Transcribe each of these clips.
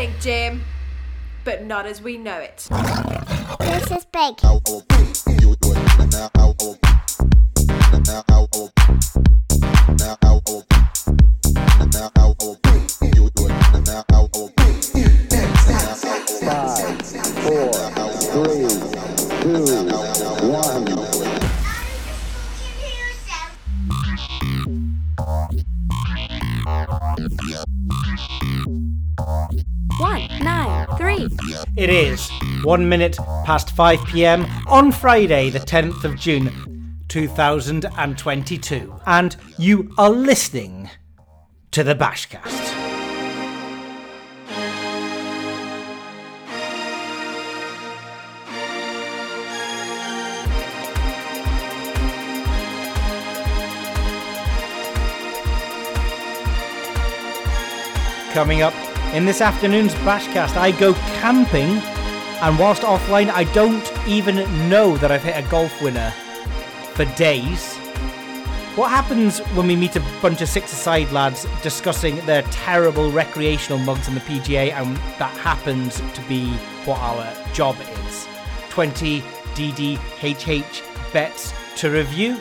exciting, Jim, but not as we know it. This is big. Five, four, three, two, nine, three. It is one minute past 5 pm on Friday, the 10th of June 2022. And you are listening to the Bashcast. Coming up in this afternoon's Bashcast, I go camping, and whilst offline, I don't even know that I've hit a golf winner for days. What happens when we meet a bunch of six-a-side lads discussing their terrible recreational mugs in the PGA, and that happens to be what our job is? 20 DDHH bets to review.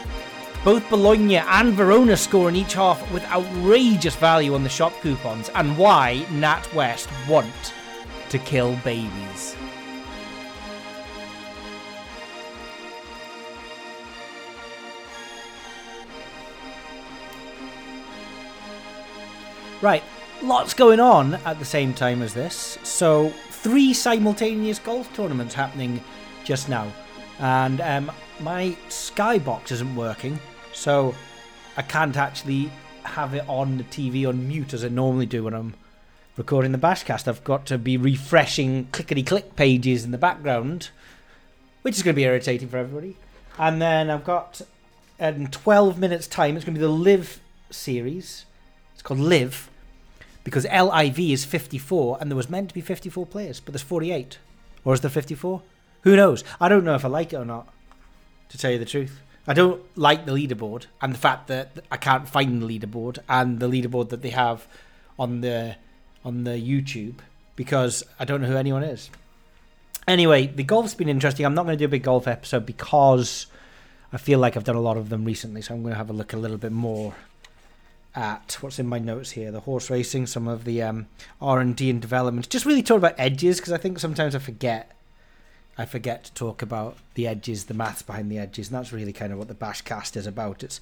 Both Bologna and Verona score in each half with outrageous value on the shop coupons, and why NatWest want to kill babies. Right, lots going on at the same time as this. So, three simultaneous golf tournaments happening just now. And um, my Skybox isn't working, so I can't actually have it on the TV on mute as I normally do when I'm recording the Bashcast. I've got to be refreshing clickety click pages in the background, which is going to be irritating for everybody. And then I've got in 12 minutes' time, it's going to be the LIV series. It's called Live because LIV is 54 and there was meant to be 54 players, but there's 48. Or is there 54? Who knows? I don't know if I like it or not, to tell you the truth. I don't like the leaderboard and the fact that I can't find the leaderboard and the leaderboard that they have on the on the YouTube because I don't know who anyone is. Anyway, the golf's been interesting. I'm not going to do a big golf episode because I feel like I've done a lot of them recently, so I'm going to have a look a little bit more at what's in my notes here: the horse racing, some of the um, R and D and development. Just really talk about edges because I think sometimes I forget. I forget to talk about the edges, the maths behind the edges, and that's really kind of what the Bashcast is about. It's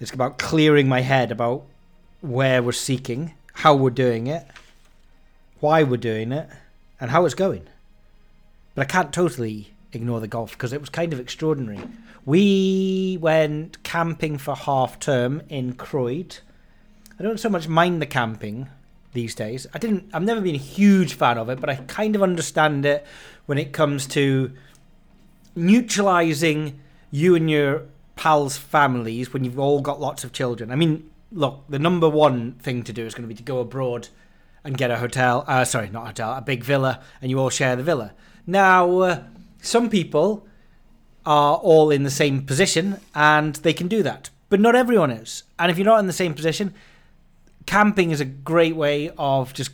it's about clearing my head about where we're seeking, how we're doing it, why we're doing it, and how it's going. But I can't totally ignore the golf because it was kind of extraordinary. We went camping for half term in Croyde. I don't so much mind the camping these days. I didn't. I've never been a huge fan of it, but I kind of understand it when it comes to neutralizing you and your pals' families when you've all got lots of children. I mean, look, the number one thing to do is going to be to go abroad and get a hotel. Uh, sorry, not a hotel, a big villa, and you all share the villa. Now, uh, some people are all in the same position and they can do that, but not everyone is. And if you're not in the same position, camping is a great way of just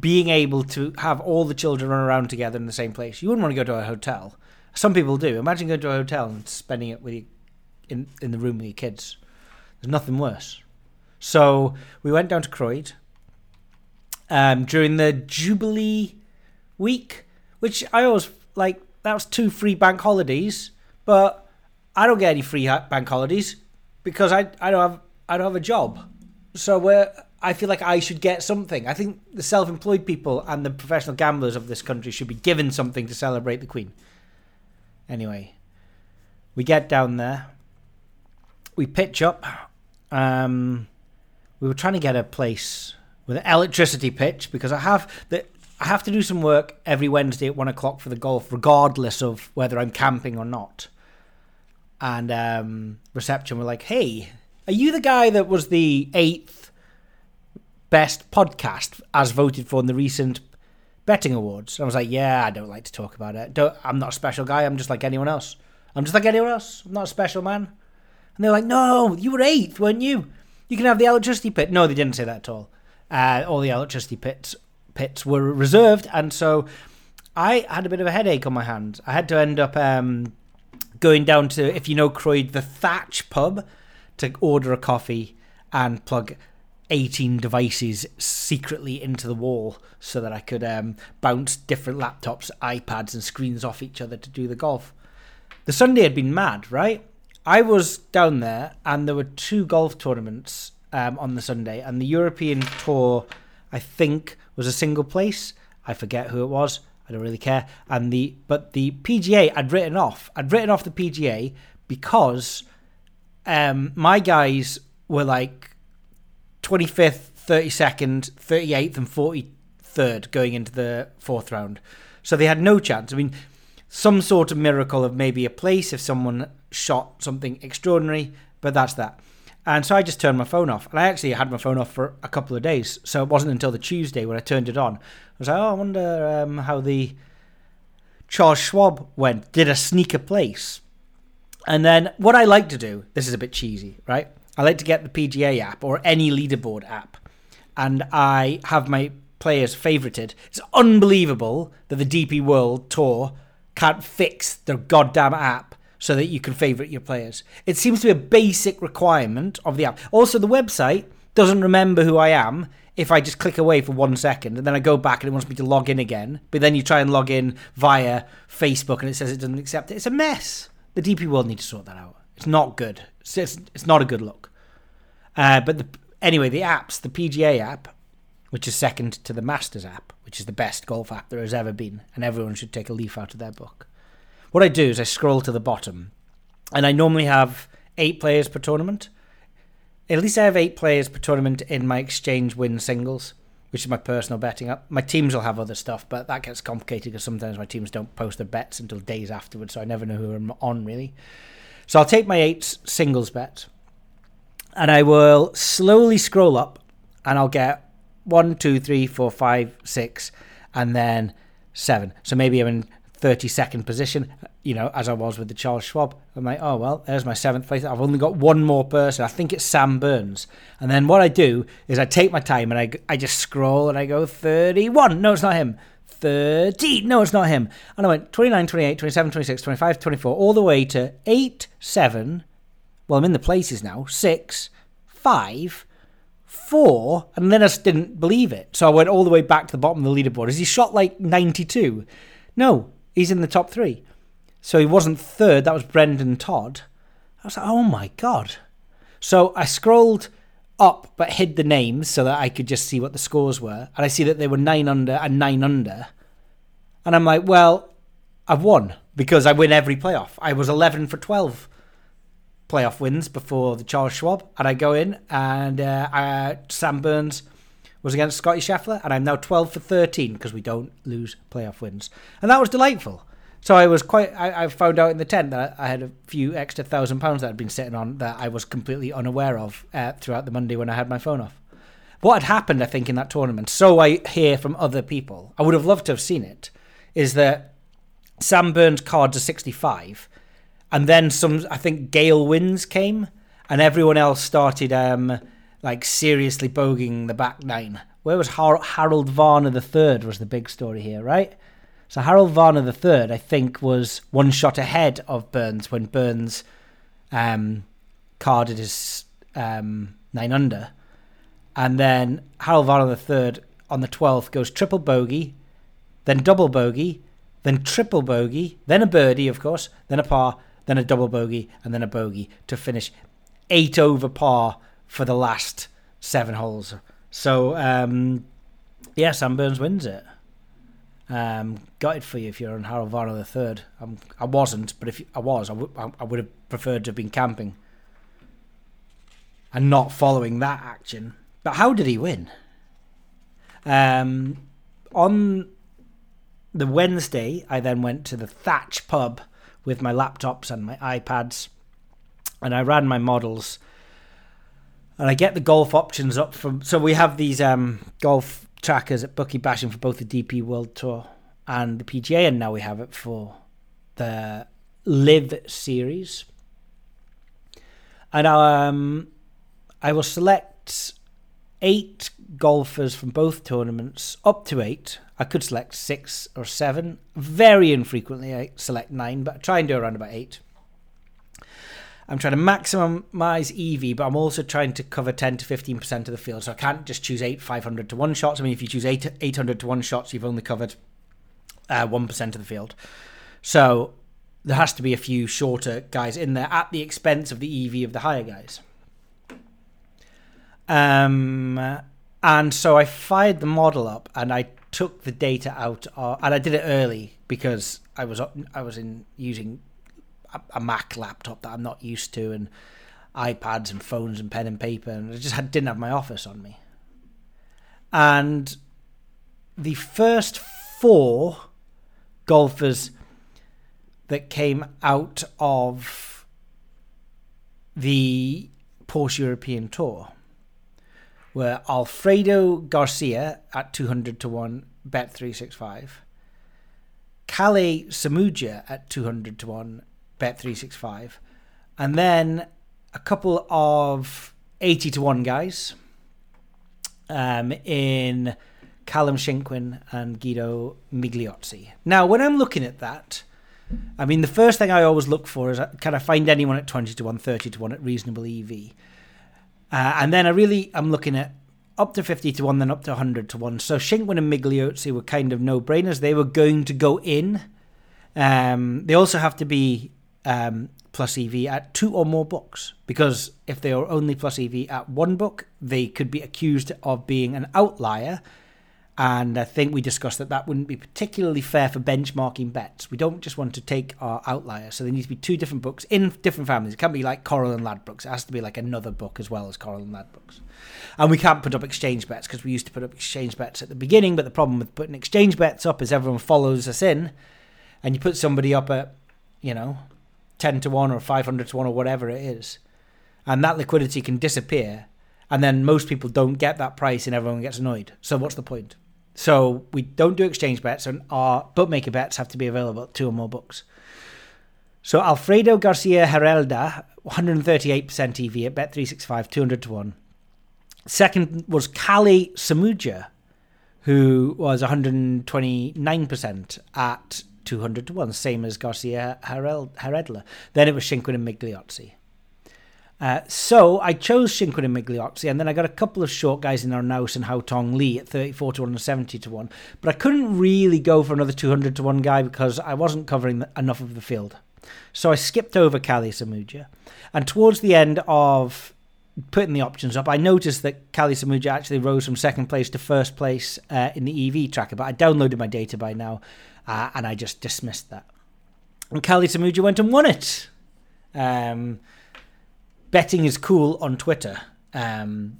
being able to have all the children run around together in the same place. You wouldn't want to go to a hotel. Some people do. Imagine going to a hotel and spending it with you in in the room with your kids. There's nothing worse. So we went down to Croyde um, during the Jubilee week, which I always like. That was two free bank holidays, but I don't get any free bank holidays because I I don't have I don't have a job. So we're I feel like I should get something. I think the self-employed people and the professional gamblers of this country should be given something to celebrate the Queen. Anyway, we get down there. We pitch up. Um, we were trying to get a place with an electricity pitch because I have the I have to do some work every Wednesday at one o'clock for the golf, regardless of whether I'm camping or not. And um, reception were like, "Hey, are you the guy that was the eighth best podcast as voted for in the recent betting awards?" And I was like, "Yeah, I don't like to talk about it. Don't, I'm not a special guy. I'm just like anyone else. I'm just like anyone else. I'm not a special man." And they're like, "No, you were eighth, weren't you? You can have the electricity pit." No, they didn't say that at all. Uh, all the electricity pits pits were reserved, and so I had a bit of a headache on my hands. I had to end up um, going down to, if you know Croyde, the Thatch pub to order a coffee and plug 18 devices secretly into the wall so that I could um, bounce different laptops, iPads, and screens off each other to do the golf. The Sunday had been mad, right? I was down there and there were two golf tournaments um, on the Sunday, and the European Tour, I think, was a single place. I forget who it was. I don't really care. And the but the PGA I'd written off. I'd written off the PGA because um, my guys were like 25th, 32nd, 38th, and 43rd going into the fourth round. So they had no chance. I mean, some sort of miracle of maybe a place if someone shot something extraordinary, but that's that. And so I just turned my phone off. And I actually had my phone off for a couple of days. So it wasn't until the Tuesday when I turned it on. I was like, oh, I wonder um, how the Charles Schwab went. Did a sneaker place. And then what I like to do, this is a bit cheesy, right? I like to get the PGA app or any leaderboard app. And I have my players favorited. It's unbelievable that the DP World Tour can't fix their goddamn app so that you can favorite your players. It seems to be a basic requirement of the app. Also, the website doesn't remember who I am if I just click away for one second and then I go back and it wants me to log in again. But then you try and log in via Facebook and it says it doesn't accept it. It's a mess. The DP World need to sort that out. It's not good. It's, it's, it's not a good look. Uh, but the, anyway, the apps, the PGA app, which is second to the Masters app, which is the best golf app there has ever been, and everyone should take a leaf out of their book. What I do is I scroll to the bottom, and I normally have eight players per tournament. At least I have eight players per tournament in my exchange win singles, which is my personal betting up. My teams will have other stuff, but that gets complicated because sometimes my teams don't post their bets until days afterwards, so I never know who I'm on really. So I'll take my eight singles bet, and I will slowly scroll up, and I'll get one, two, three, four, five, six, and then seven. So maybe I'm in 32nd position, you know, as I was with the Charles Schwab. I'm like, oh, well, there's my seventh place. I've only got one more person. I think it's Sam Burns. And then what I do is I take my time and I, I just scroll and I go 31. No, it's not him. 30. No, it's not him. And I went 29, 28, 27, 26, 25, 24, all the way to 8, 7. Well, I'm in the places now. six, five, four, and then I just didn't believe it. So I went all the way back to the bottom of the leaderboard. Is he shot like 92? No, he's in the top three. So he wasn't third, that was Brendon Todd. I was like, oh my God. So I scrolled up but hid the names so that I could just see what the scores were. And I see that they were nine under and nine under. And I'm like, well, I've won because I win every playoff. I was 11 for 12 playoff wins before the Charles Schwab, and I go in and uh, Sam Burns was against Scotty Scheffler, and I'm now 12 for 13 because we don't lose playoff wins, and that was delightful. So I was quite. I, I found out in the tent that I had a few extra thousand pounds that had been sitting on that I was completely unaware of uh, throughout the Monday when I had my phone off. What had happened, I think, in that tournament, so I hear from other people, I would have loved to have seen it, is that Sam Burns' cards are 65, and then some i think gale winds came and everyone else started um like seriously bogeying the back nine. Where was Har- harold varner the third was the big story here right? So harold varner the third i think was one shot ahead of burns when burns um carded his um nine under. And then harold varner the third on the 12th goes triple bogey then double bogey then triple bogey then a birdie of course then a par then a double bogey, and then a bogey to finish eight over par for the last seven holes. So, um, yeah, Sam Burns wins it. Um, got it for you if you're on Harold Varner the third. I'm, I wasn't, but if I was, I, w- I would have preferred to have been camping and not following that action. But how did he win? Um, on the Wednesday, I then went to the Thatch pub with my laptops and my iPads, and I ran my models. And I get the golf options up from. So we have these um, golf trackers at Bookie Bashing for both the DP World Tour and the PGA, and now we have it for the LIV Series. And um, I will select eight golfers from both tournaments up to eight. I could select six or seven. Very infrequently, I select nine, but I try and do around about eight. I'm trying to maximize EV, but I'm also trying to cover 10 to 15% of the field. So I can't just choose eight 500 to one shots. I mean, if you choose eight 800 to one shots, you've only covered uh, 1% of the field. So there has to be a few shorter guys in there at the expense of the EV of the higher guys. Um, and so I fired the model up and I took the data out, of, and I did it early because I was I was in using a, Mac laptop that I'm not used to, and iPads and phones and pen and paper, and I just had, didn't have my office on me. And the first four golfers that came out of the Porsche European Tour were Alfredo Garcia at 200 to 1, bet 365. Kalle Samooja at 200 to 1, bet 365. And then a couple of 80 to 1 guys um, in Callum Shinkwin and Guido Migliozzi. Now, when I'm looking at that, I mean, the first thing I always look for is uh, can I find anyone at 20 to 1, 30 to 1 at reasonable EV? Uh, and then I really am looking at up to 50 to 1, then up to 100 to 1. So Shinkwin and Migliozzi were kind of no brainers. They were going to go in. Um, they also have to be um, plus EV at two or more books because if they are only plus EV at one book, they could be accused of being an outlier and I think we discussed that that wouldn't be particularly fair for benchmarking bets. We don't just want to take our outlier. So there needs to be two different books in different families. It can't be like Coral and Ladbrokes. It has to be like another book as well as Coral and Ladbrokes. And we can't put up exchange bets because we used to put up exchange bets at the beginning. But the problem with putting exchange bets up is everyone follows us in. And you put somebody up at, you know, 10 to 1 or 500 to 1 or whatever it is. And that liquidity can disappear. And then most people don't get that price and everyone gets annoyed. So what's the point? So we don't do exchange bets, and our bookmaker bets have to be available at two or more books. So Alfredo Garcia Heredia, 138% EV at Bet365, 200 to 1. Second was Kalle Samooja, who was 129% at 200 to 1, same as Garcia Heredia. Then it was Shinkwin and Migliozzi. Uh, so I chose Shinkwin and and then I got a couple of short guys in Arnaus and Haotong Li at 34 to 1 and 70 to 1. But I couldn't really go for another 200 to 1 guy because I wasn't covering enough of the field. So I skipped over Kalle Samooja. And towards the end of putting the options up, I noticed that Kalle Samooja actually rose from second place to first place uh, in the EV tracker, but I downloaded my data by now uh, and I just dismissed that. And Kalle Samooja went and won it. Um, betting is cool on Twitter. Um,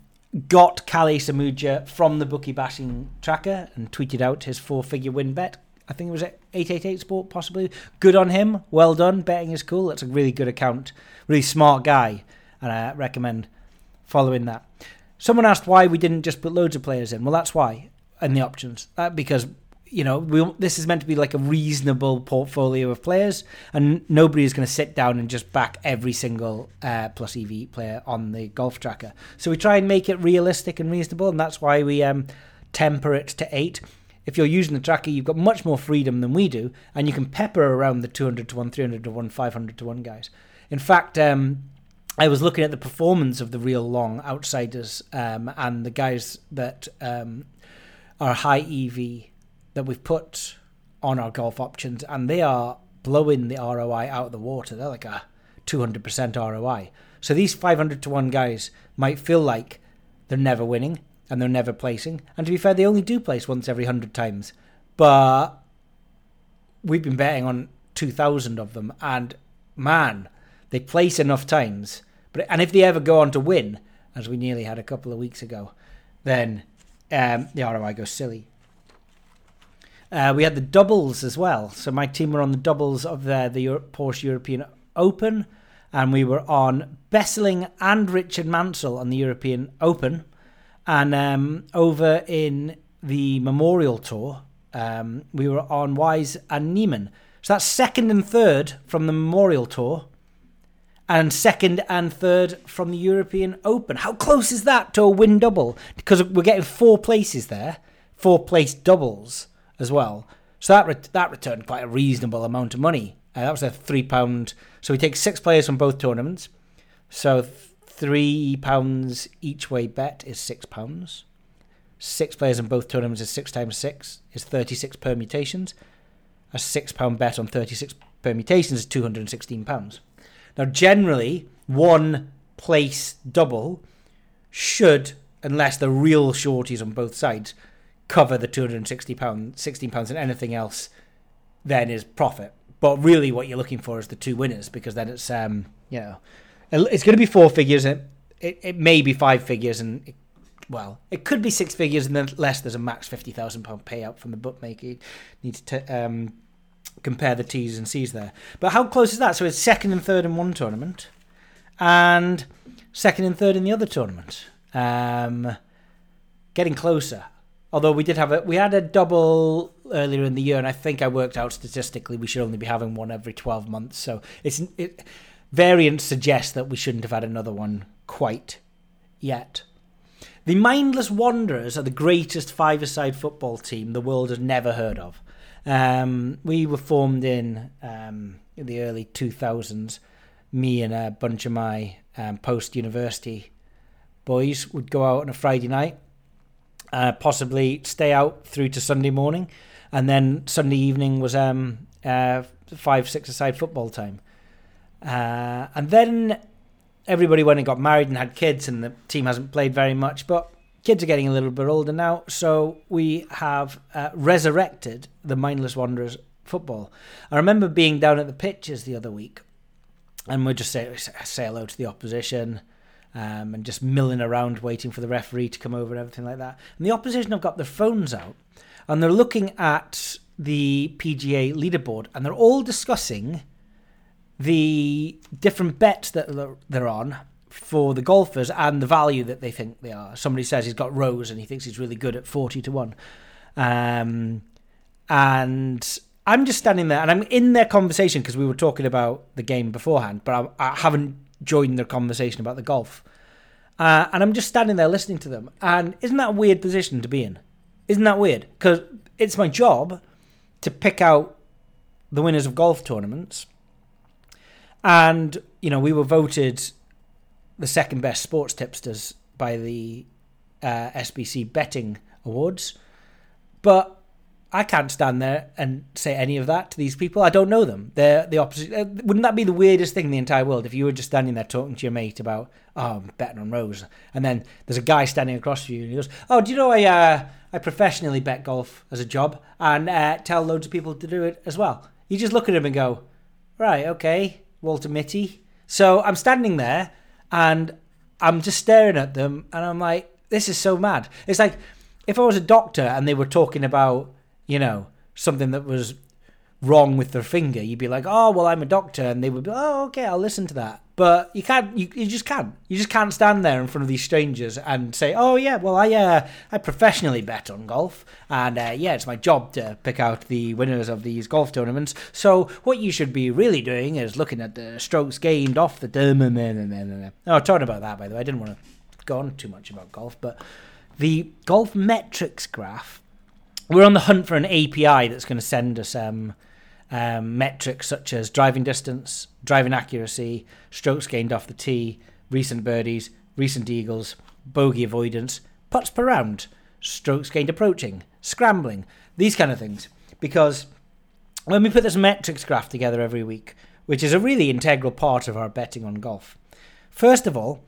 got Kalle Samooja from the bookie bashing tracker and tweeted out his four figure win bet. I think it was at 888 Sport, possibly. Good on him. Well done. Betting is cool. That's a really good account. Really smart guy. And I recommend following that. Someone asked why we didn't just put loads of players in. Well, that's why in the options. That because you know, we, this is meant to be like a reasonable portfolio of players, and nobody is going to sit down and just back every single uh, plus EV player on the golf tracker. So we try and make it realistic and reasonable, and that's why we um, temper it to eight. If you're using the tracker, you've got much more freedom than we do, and you can pepper around the 200 to 1, 300 to 1, 500 to 1 guys. In fact, um, I was looking at the performance of the real long outsiders um, and the guys that um, are high EV that we've put on our golf options, and they are blowing the ROI out of the water. They're like a 200% ROI. So these 500 to 1 guys might feel like they're never winning and they're never placing. And to be fair, they only do place once every 100 times. But we've been betting on 2,000 of them, and man, they place enough times. But And if they ever go on to win, as we nearly had a couple of weeks ago, then um, the ROI goes silly. Uh, we had the doubles as well. So my team were on the doubles of the, the Euro- Porsche European Open, and we were on Besseling and Richard Mansell on the European Open, and um, over in the Memorial Tour, um, we were on Wise and Niemann. So that's second and third from the Memorial Tour, and second and third from the European Open. How close is that to a win double? Because we're getting four places there, four place doubles as well. So that re- that returned quite a reasonable amount of money. Uh, that was a three pound. So we take six players from both tournaments. So th- three pounds each way bet is six pounds. Six players in both tournaments is six times six is thirty six permutations. A six pound bet on thirty six permutations is two hundred and sixteen pounds. Now, generally, one place double should, unless the real shorties on both sides, cover the two hundred and sixty pound, sixteen pounds, and anything else then is profit. But really, what you're looking for is the two winners because then it's um you know it's going to be four figures. It it, it may be five figures, and it, well, it could be six figures, and then less there's a max fifty thousand pound payout from the bookmaker. You need to um compare the T's and C's there. But how close is that? So it's second and third in one tournament, and second and third in the other tournament. Um, getting closer. Although we did have a we had a double earlier in the year, and I think I worked out statistically we should only be having one every twelve months. So it's it, variants suggest that we shouldn't have had another one quite yet. The Mindless Wanderers are the greatest five-a-side football team the world has never heard of. Um, we were formed in, um, in the early 2000s. Me and a bunch of my um, post university boys would go out on a Friday night, uh, possibly stay out through to Sunday morning, and then Sunday evening was um, uh, five, six aside football time. Uh, and then everybody went and got married and had kids, and the team hasn't played very much, but kids are getting a little bit older now, so we have uh, resurrected the Mindless Wanderers football. I remember being down at the pitches the other week, and we just say, say hello to the opposition. Um, and just milling around waiting for the referee to come over and everything like that. And the opposition have got their phones out and they're looking at the PGA leaderboard and they're all discussing the different bets that they're on for the golfers and the value that they think they are. Somebody says he's got Rose and he thinks he's really good at 40 to 1. Um, and I'm just standing there and I'm in their conversation because we were talking about the game beforehand, but I, I haven't joined their conversation about the golf. Uh, and I'm just standing there listening to them. And isn't that a weird position to be in? Isn't that weird? Because it's my job to pick out the winners of golf tournaments. And, you know, we were voted the second best sports tipsters by the uh, SBC betting awards. But I can't stand there and say any of that to these people. I don't know them. They're the opposite. Uh, wouldn't that be the weirdest thing in the entire world if you were just standing there talking to your mate about, oh, I'm betting on Rose, and then there's a guy standing across from you and he goes, oh, do you know I uh, I professionally bet golf as a job and uh, tell loads of people to do it as well. You just look at him and go, right, okay, Walter Mitty. So I'm standing there and I'm just staring at them and I'm like, this is so mad. It's like if I was a doctor and they were talking about you know, something that was wrong with their finger, you'd be like, "Oh, well, I'm a doctor," and they would be, "Oh, okay, I'll listen to that." But you can't, you, you just can't, you just can't stand there in front of these strangers and say, "Oh, yeah, well, I, uh, I professionally bet on golf, and uh, yeah, it's my job to pick out the winners of these golf tournaments." So what you should be really doing is looking at the strokes gained off the. Oh, talking about that, by the way, I didn't want to go on too much about golf, but the golf metrics graph we're on the hunt for an API that's going to send us um, um, metrics such as driving distance, driving accuracy, strokes gained off the tee, recent birdies, recent eagles, bogey avoidance, putts per round, strokes gained approaching, scrambling, these kind of things. Because when we put this metrics graph together every week, which is a really integral part of our betting on golf, first of all,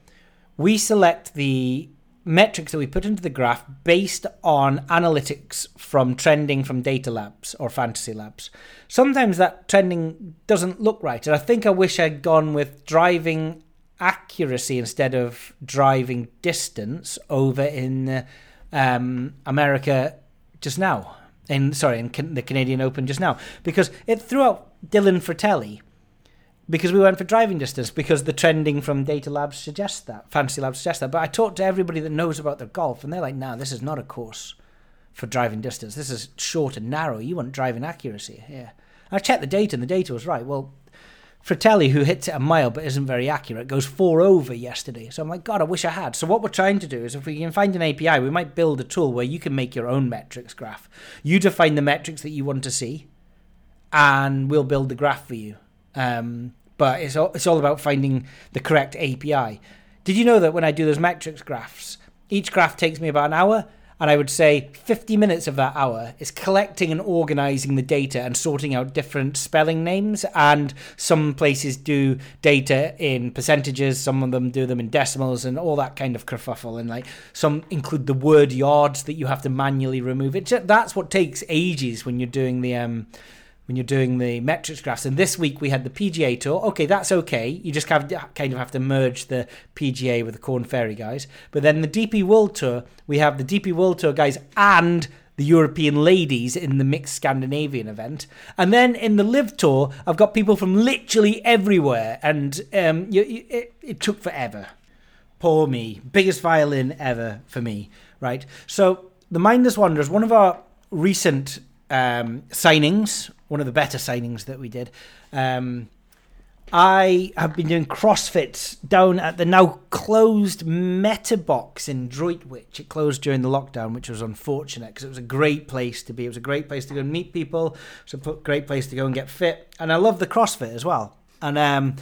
we select the metrics that we put into the graph based on analytics from trending from data labs or fantasy labs. Sometimes that trending doesn't look right. And I think I wish I'd gone with driving accuracy instead of driving distance over in um, America just now. In sorry, in the Canadian Open just now, because it threw out Dylan Frittelli because we went for driving distance because the trending from data labs suggests that fantasy labs suggest that but i talked to everybody that knows about their golf and they're like nah this is not a course for driving distance this is short and narrow you want driving accuracy here i checked the data and the data was right well Frittelli, who hits it a mile but isn't very accurate, goes four over yesterday. So I'm like, God, I wish I had. So what we're trying to do is if we can find an API, we might build a tool where you can make your own metrics graph. You define the metrics that you want to see, and we'll build the graph for you. Um, but it's all, it's all about finding the correct API. Did you know that when I do those metrics graphs, each graph takes me about an hour, and I would say 50 minutes of that hour is collecting and organizing the data and sorting out different spelling names. And some places do data in percentages, some of them do them in decimals and all that kind of kerfuffle. And like some include the word yards that you have to manually remove. It that's what takes ages when you're doing the um, when you're doing the metrics graphs. And this week we had the PGA tour. Okay, that's okay. You just have kind of have to merge the PGA with the Korn Ferry guys. But then the DP World Tour, we have the DP World Tour guys and the European ladies in the mixed Scandinavian event. And then in the LIV Tour, I've got people from literally everywhere. And um, it, it took forever. Poor me. Biggest violin ever for me, right? So the Mindless Wanderers, one of our recent um, signings, one of the better signings that we did. Um, I have been doing CrossFit down at the now closed Metabox in Droitwich. It closed during the lockdown, which was unfortunate because it was a great place to be. It was a great place to go and meet people. It's a great place to go and get fit. And I love the CrossFit as well. And um,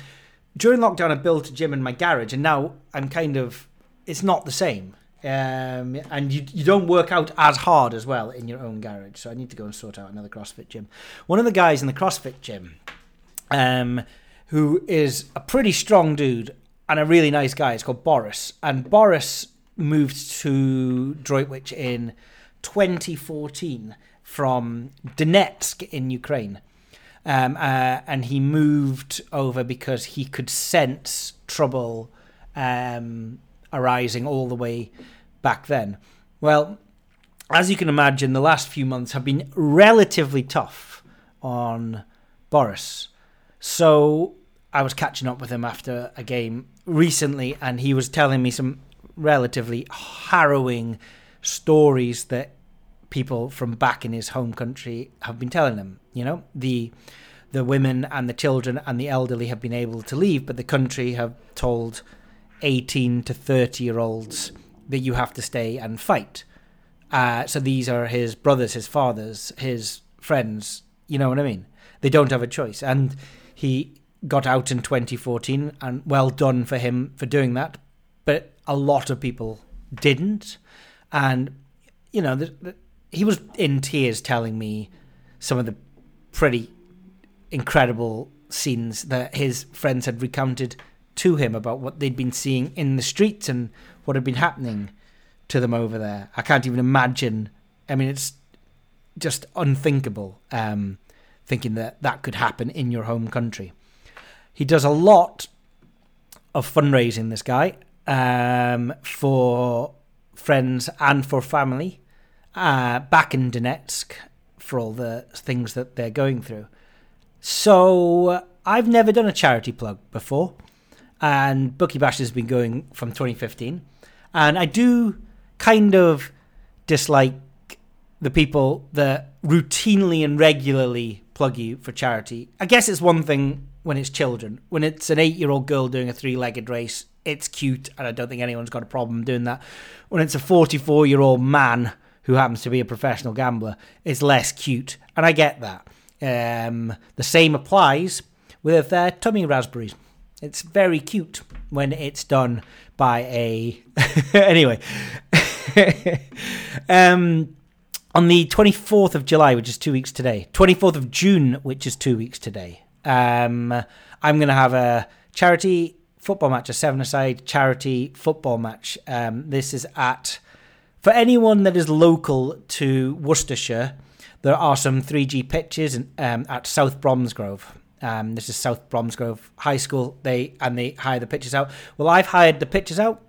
during lockdown, I built a gym in my garage, and now I'm kind of, it's not the same. Um, and you you don't work out as hard as well in your own garage. So I need to go and sort out another CrossFit gym. One of the guys in the CrossFit gym, um, who is a pretty strong dude and a really nice guy, is called Boris. And Boris moved to Droitwich in 2014 from Donetsk in Ukraine. Um, uh, and he moved over because he could sense trouble um, arising all the way back then. Well, as you can imagine, the last few months have been relatively tough on Boris. So I was catching up with him after a game recently, and he was telling me some relatively harrowing stories that people from back in his home country have been telling him. You know, the the women and the children and the elderly have been able to leave, but the country have told 18 to 30 year olds that you have to stay and fight. Uh, so these are his brothers, his fathers, his friends. You know what I mean? They don't have a choice. And he got out in 2014, and well done for him for doing that. But a lot of people didn't. And, you know, the, the, he was in tears telling me some of the pretty incredible scenes that his friends had recounted to him about what they'd been seeing in the streets and what had been happening to them over there. I can't even imagine. I mean, it's just unthinkable um, thinking that that could happen in your home country. He does a lot of fundraising, this guy, um, for friends and for family uh, back in Donetsk for all the things that they're going through. So I've never done a charity plug before and Bookie Bash has been going from 2015. And I do kind of dislike the people that routinely and regularly plug you for charity. I guess it's one thing when it's children. When it's an eight year old girl doing a three legged race, it's cute, and I don't think anyone's got a problem doing that. When it's a 44 year old man who happens to be a professional gambler, it's less cute, and I get that. Um, the same applies with uh, tummy raspberries. It's very cute when it's done by a. anyway. um, on the 24th of July, which is two weeks today, 24th of June, which is two weeks today, um, I'm going to have a charity football match, a seven aside charity football match. Um, this is at. For anyone that is local to Worcestershire, there are some 3G pitches um, at South Bromsgrove. Um, this is South Bromsgrove High School. They and they hire the pitches out. Well, I've hired the pitches out.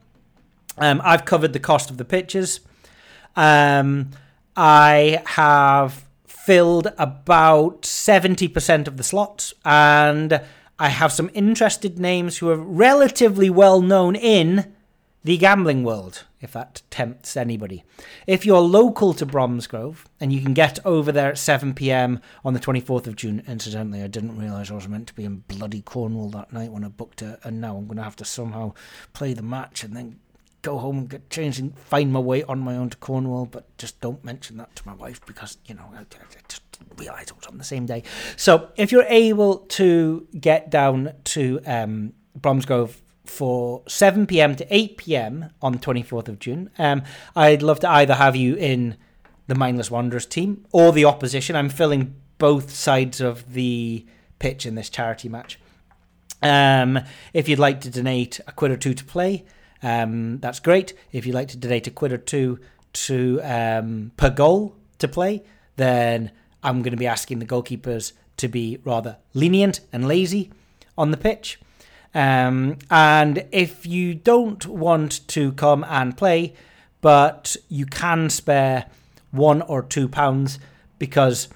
Um, I've covered the cost of the pitches. Um, I have filled about seventy percent of the slots, and I have some interested names who are relatively well known in the gambling world, if that tempts anybody. If you're local to Bromsgrove and you can get over there at 7 pm on the 24th of June, incidentally, I didn't realise I was meant to be in bloody Cornwall that night when I booked it, and now I'm going to have to somehow play the match and then go home and get changed and find my way on my own to Cornwall. But just don't mention that to my wife because, you know, I, I just didn't it was on the same day. So if you're able to get down to um, Bromsgrove for 7 p.m. to 8 p.m. on the 24th of June. Um, I'd love to either have you in the Mindless Wanderers team or the opposition. I'm filling both sides of the pitch in this charity match. Um, if you'd like to donate a quid or two to play, um, that's great. If you'd like to donate a quid or two to um, per goal to play, then I'm going to be asking the goalkeepers to be rather lenient and lazy on the pitch. Um, and if you don't want to come and play, but you can spare one or two pounds because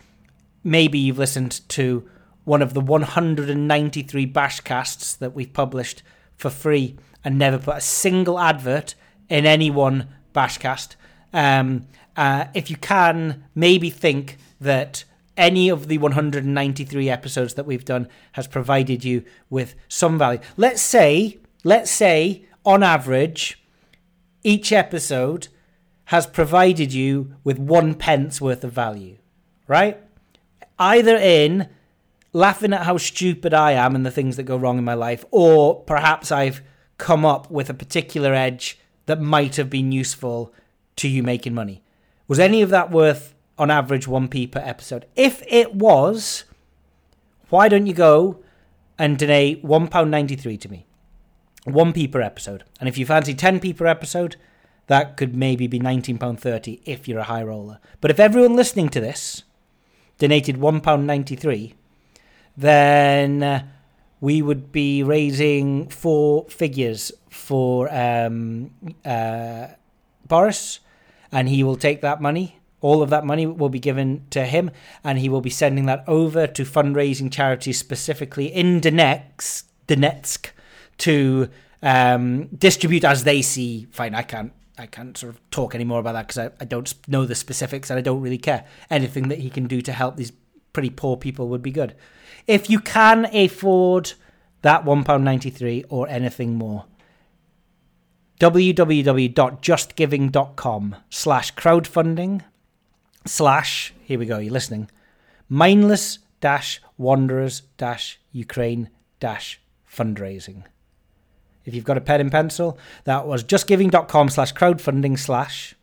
maybe you've listened to one of the 193 bashcasts that we've published for free and never put a single advert in any one bashcast. Um, uh, if you can, maybe think that any of the 193 episodes that we've done has provided you with some value. Let's say, let's say, on average, each episode has provided you with one pence worth of value, right? Either in laughing at how stupid I am and the things that go wrong in my life, or perhaps I've come up with a particular edge that might have been useful to you making money. Was any of that worth on average 1p per episode. If it was, why don't you go and donate £1.93 to me? 1p per episode. And if you fancy 10p per episode, that could maybe be £19.30 if you're a high roller. But if everyone listening to this donated £1.93, then uh, we would be raising four figures for um, uh, Boris, and he will take that money all of that money will be given to him, and he will be sending that over to fundraising charities specifically in Donetsk, Donetsk to um, distribute as they see. Fine, I can't. I can't sort of talk anymore about that because I, I don't know the specifics and I don't really care. Anything that he can do to help these pretty poor people would be good. If you can afford that £1.93 or anything more, www.justgiving.com slash crowdfunding slash, here we go, you're listening, mindless dash wanderers dash Ukraine dash fundraising. If you've got a pen and pencil, that was justgiving.com slash crowdfunding slash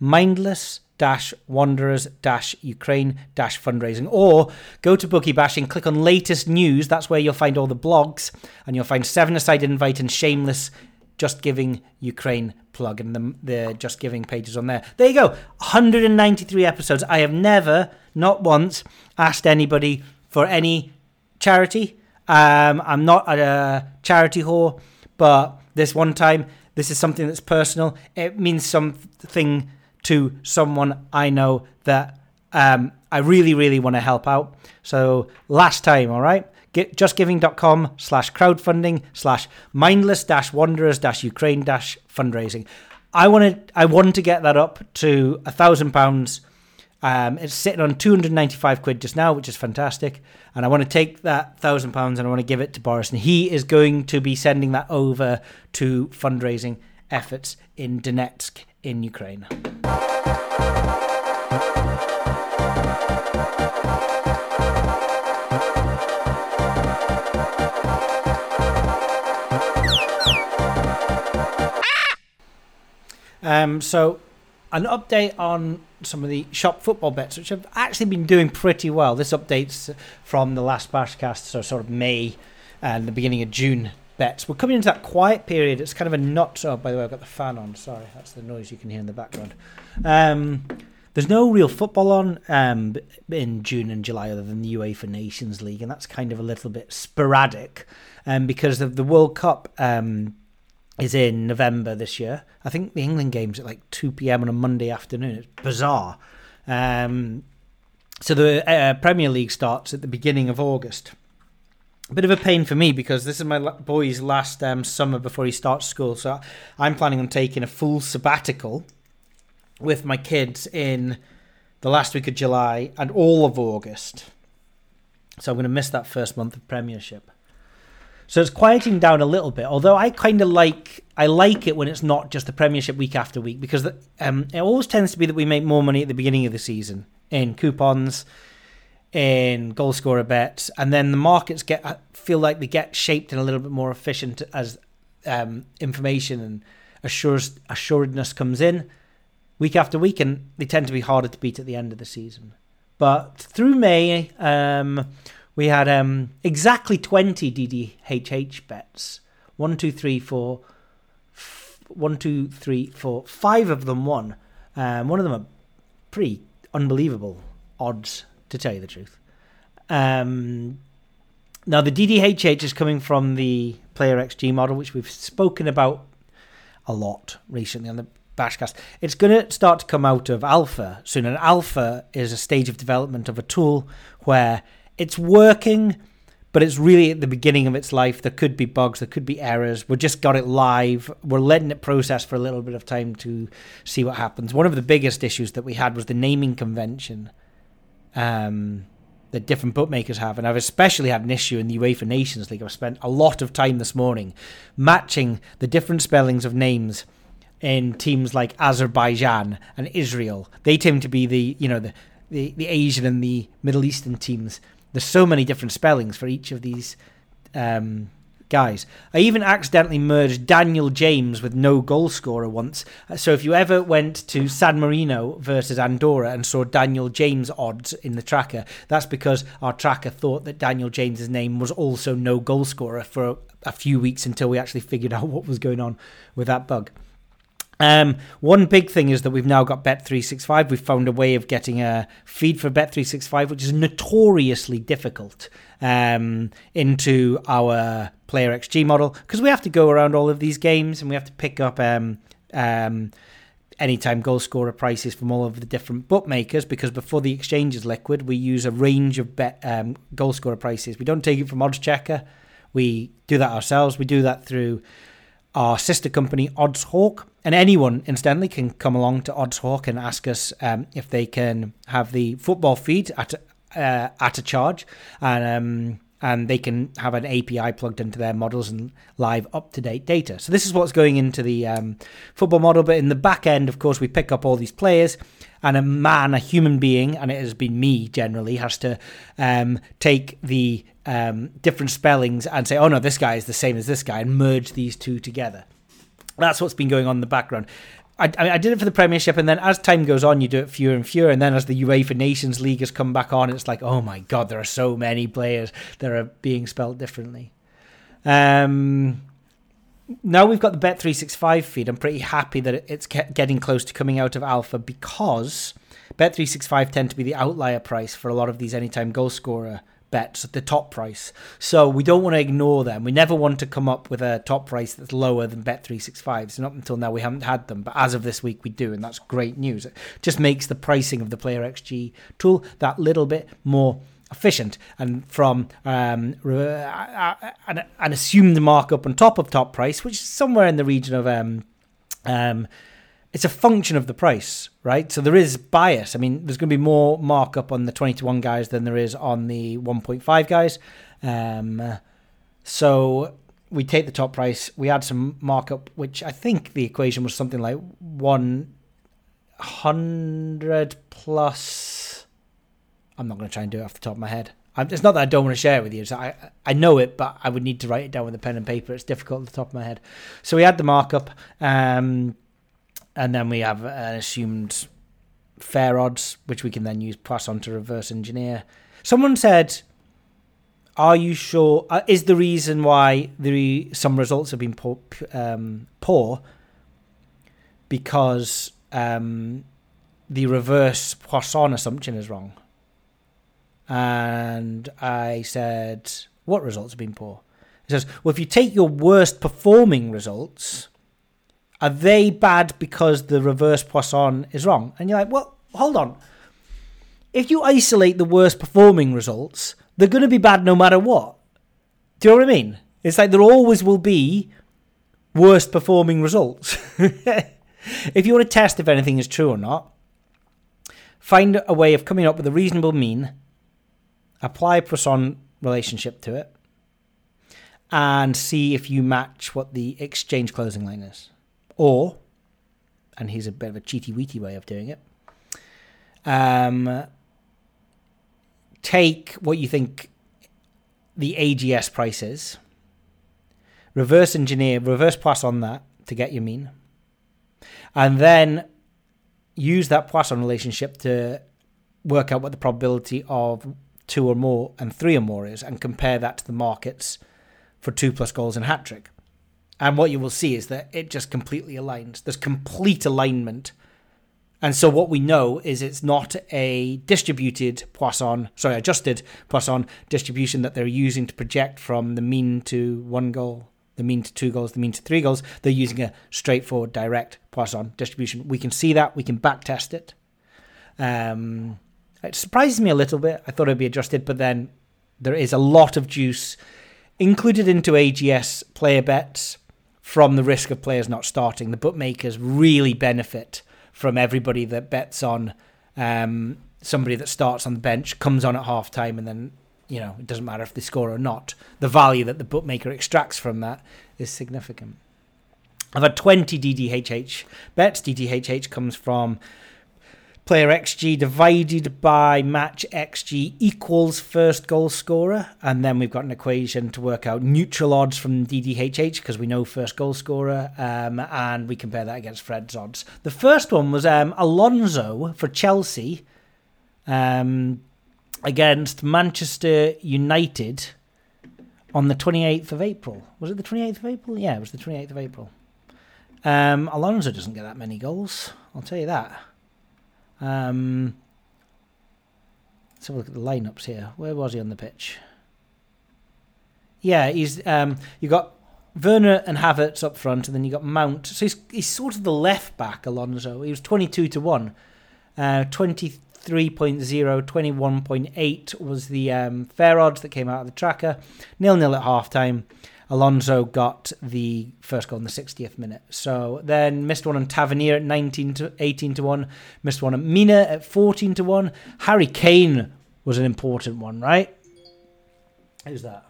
mindless dash wanderers dash Ukraine dash fundraising. Or go to Bookie Bashing, click on latest news. That's where you'll find all the blogs and you'll find Seven Aside Invite and Shameless Just Giving Ukraine plug and the, the Just Giving pages on there. There you go. 193 episodes. I have never, not once, asked anybody for any charity. Um, I'm not a charity whore, but this one time, this is something that's personal. It means something to someone I know that um, I really, really want to help out. So last time, all right? justgiving.com slash crowdfunding slash mindless dash wanderers dash Ukraine dash fundraising. I wanted I wanted to get that up to a thousand pounds. Um, it's sitting on 295 quid just now, which is fantastic. And I want to take that thousand pounds and I want to give it to Boris. And he is going to be sending that over to fundraising efforts in Donetsk in Ukraine. Um, so, an update on some of the shop football bets, which have actually been doing pretty well. This update's from the last Bashcast, so sort of May and the beginning of June bets. We're coming into that quiet period. It's kind of a not. Oh, by the way, I've got the fan on. Sorry, that's the noise you can hear in the background. Um, there's no real football on um, in June and July other than the UEFA Nations League, and that's kind of a little bit sporadic um, because of the World Cup. Um, is in November this year. I think the England game's at like 2 p.m. on a Monday afternoon. It's bizarre. Um, so the uh, Premier League starts at the beginning of August. a bit of a pain for me because this is my boy's last um, summer before he starts school. So I'm planning on taking a full sabbatical with my kids in the last week of July and all of August. So I'm going to miss that first month of Premiership. So it's quieting down a little bit. Although I kind of like I like it when it's not just the Premiership week after week because the, um, it always tends to be that we make more money at the beginning of the season in coupons, in goal scorer bets, and then the markets get uh, feel like they get shaped and a little bit more efficient as um, information and assures, assuredness comes in week after week, and they tend to be harder to beat at the end of the season. But through May, um, we had um, exactly 20 DDHH bets. One, two, three, four. One, two, three, four. Five of them won. Um, one of them are pretty unbelievable odds, to tell you the truth. Um, now, the DDHH is coming from the Player XG model, which we've spoken about a lot recently on the Bashcast. It's going to start to come out of alpha soon. And alpha is a stage of development of a tool where it's working, but it's really at the beginning of its life. There could be bugs, there could be errors. We just got it live. We're letting it process for a little bit of time to see what happens. One of the biggest issues that we had was the naming convention um, that different bookmakers have. And I've especially had an issue in the UEFA Nations League. I've spent a lot of time this morning matching the different spellings of names in teams like Azerbaijan and Israel. They tend to be the, you know, the, the, the Asian and the Middle Eastern teams there's so many different spellings for each of these um, guys. I even accidentally merged Daniel James with no goal scorer once. So if you ever went to San Marino versus Andorra and saw Daniel James odds in the tracker, that's because our tracker thought that Daniel James's name was also no goal scorer for a few weeks until we actually figured out what was going on with that bug. Um, one big thing is that we've now got Bet365. We've found a way of getting a feed for Bet365, which is notoriously difficult um, into our Player XG model because we have to go around all of these games and we have to pick up um, um, anytime goal scorer prices from all of the different bookmakers because before the exchange is liquid, we use a range of bet um, goal scorer prices. We don't take it from Odds Checker. We do that ourselves. We do that through our sister company, Oddshawk. And anyone, incidentally, can come along to Oddshawk and ask us um, if they can have the football feed at uh, at a charge, and um, and they can have an API plugged into their models and live up to date data. So this is what's going into the um, football model. But in the back end, of course, we pick up all these players, and a man, a human being, and it has been me generally, has to um, take the um, different spellings and say, oh no, this guy is the same as this guy, and merge these two together. That's what's been going on in the background. I, I, did it for the Premiership, and then as time goes on, you do it fewer and fewer. And then as the UEFA Nations League has come back on, it's like, oh my god, there are so many players that are being spelled differently. Um, now we've got the Bet365 feed. I'm pretty happy that it's getting close to coming out of alpha because Bet365 tend to be the outlier price for a lot of these anytime goal scorer bets at the top price. So we don't want to ignore them. We never want to come up with a top price that's lower than Bet365. So not until now we haven't had them, but as of this week we do, and that's great news. It just makes the pricing of the Player XG tool that little bit more efficient and from um, an, an assumed markup on top of top price, which is somewhere in the region of um, um, it's a function of the price, right? So there is bias. I mean, there's going to be more markup on the 20 to 1 guys than there is on the 1.5 guys. Um, so we take the top price, we add some markup, which I think the equation was something like 100 plus. I'm not going to try and do it off the top of my head. I'm, it's not that I don't want to share it with you. I I know it, but I would need to write it down with a pen and paper. It's difficult at the top of my head. So we had the markup. Um, and then we have an assumed fair odds, which we can then use pass on to reverse engineer. Someone said, "Are you sure? Uh, is the reason why the some results have been poor, um, poor because um, the reverse Poisson assumption is wrong?" And I said, "What results have been poor?" He says, "Well, if you take your worst performing results." Are they bad because the reverse Poisson is wrong? And you're like, well, hold on. If you isolate the worst performing results, they're going to be bad no matter what. Do you know what I mean? It's like there always will be worst performing results. if you want to test if anything is true or not, find a way of coming up with a reasonable mean, apply Poisson relationship to it, and see if you match what the exchange closing line is. Or, and here's a bit of a cheaty weety way of doing it, um, take what you think the AGS price is, reverse engineer, reverse Poisson that to get your mean, and then use that Poisson relationship to work out what the probability of two or more and three or more is, and compare that to the markets for two plus goals and hat trick. And what you will see is that it just completely aligns. There's complete alignment. And so what we know is it's not a distributed Poisson, sorry, adjusted Poisson distribution that they're using to project from the mean to one goal, the mean to two goals, the mean to three goals. They're using a straightforward, direct Poisson distribution. We can see that. We can back test it. Um, it surprises me a little bit. I thought it'd be adjusted, but then there is a lot of juice included into AGS player bets from the risk of players not starting. The bookmakers really benefit from everybody that bets on um, somebody that starts on the bench, comes on at half time, and then, you know, it doesn't matter if they score or not. The value that the bookmaker extracts from that is significant. I've had 20 DDHH bets. DDHH comes from player XG divided by match XG equals first goal scorer. And then we've got an equation to work out neutral odds from DDHH because we know first goal scorer. Um, and we compare that against Fred's odds. The first one was um, Alonso for Chelsea um, against Manchester United on the 28th of April. Was it the 28th of April? Yeah, it was the 28th of April. Um, Alonso doesn't get that many goals, I'll tell you that. Um, let's have a look at the lineups here. Where was he on the pitch? Yeah, he's um, you got Werner and Havertz up front, and then you got Mount. So he's he's sort of the left back, Alonso. He was twenty two to one. Uh, 23.0, 21.8 was the um, fair odds that came out of the tracker. Nil nil at half time. Alonso got the first goal in the 60th minute. So then missed one on Tavernier at 19 to 18 to 1, missed one on Mina at 14 to 1. Harry Kane was an important one, right? Who's that?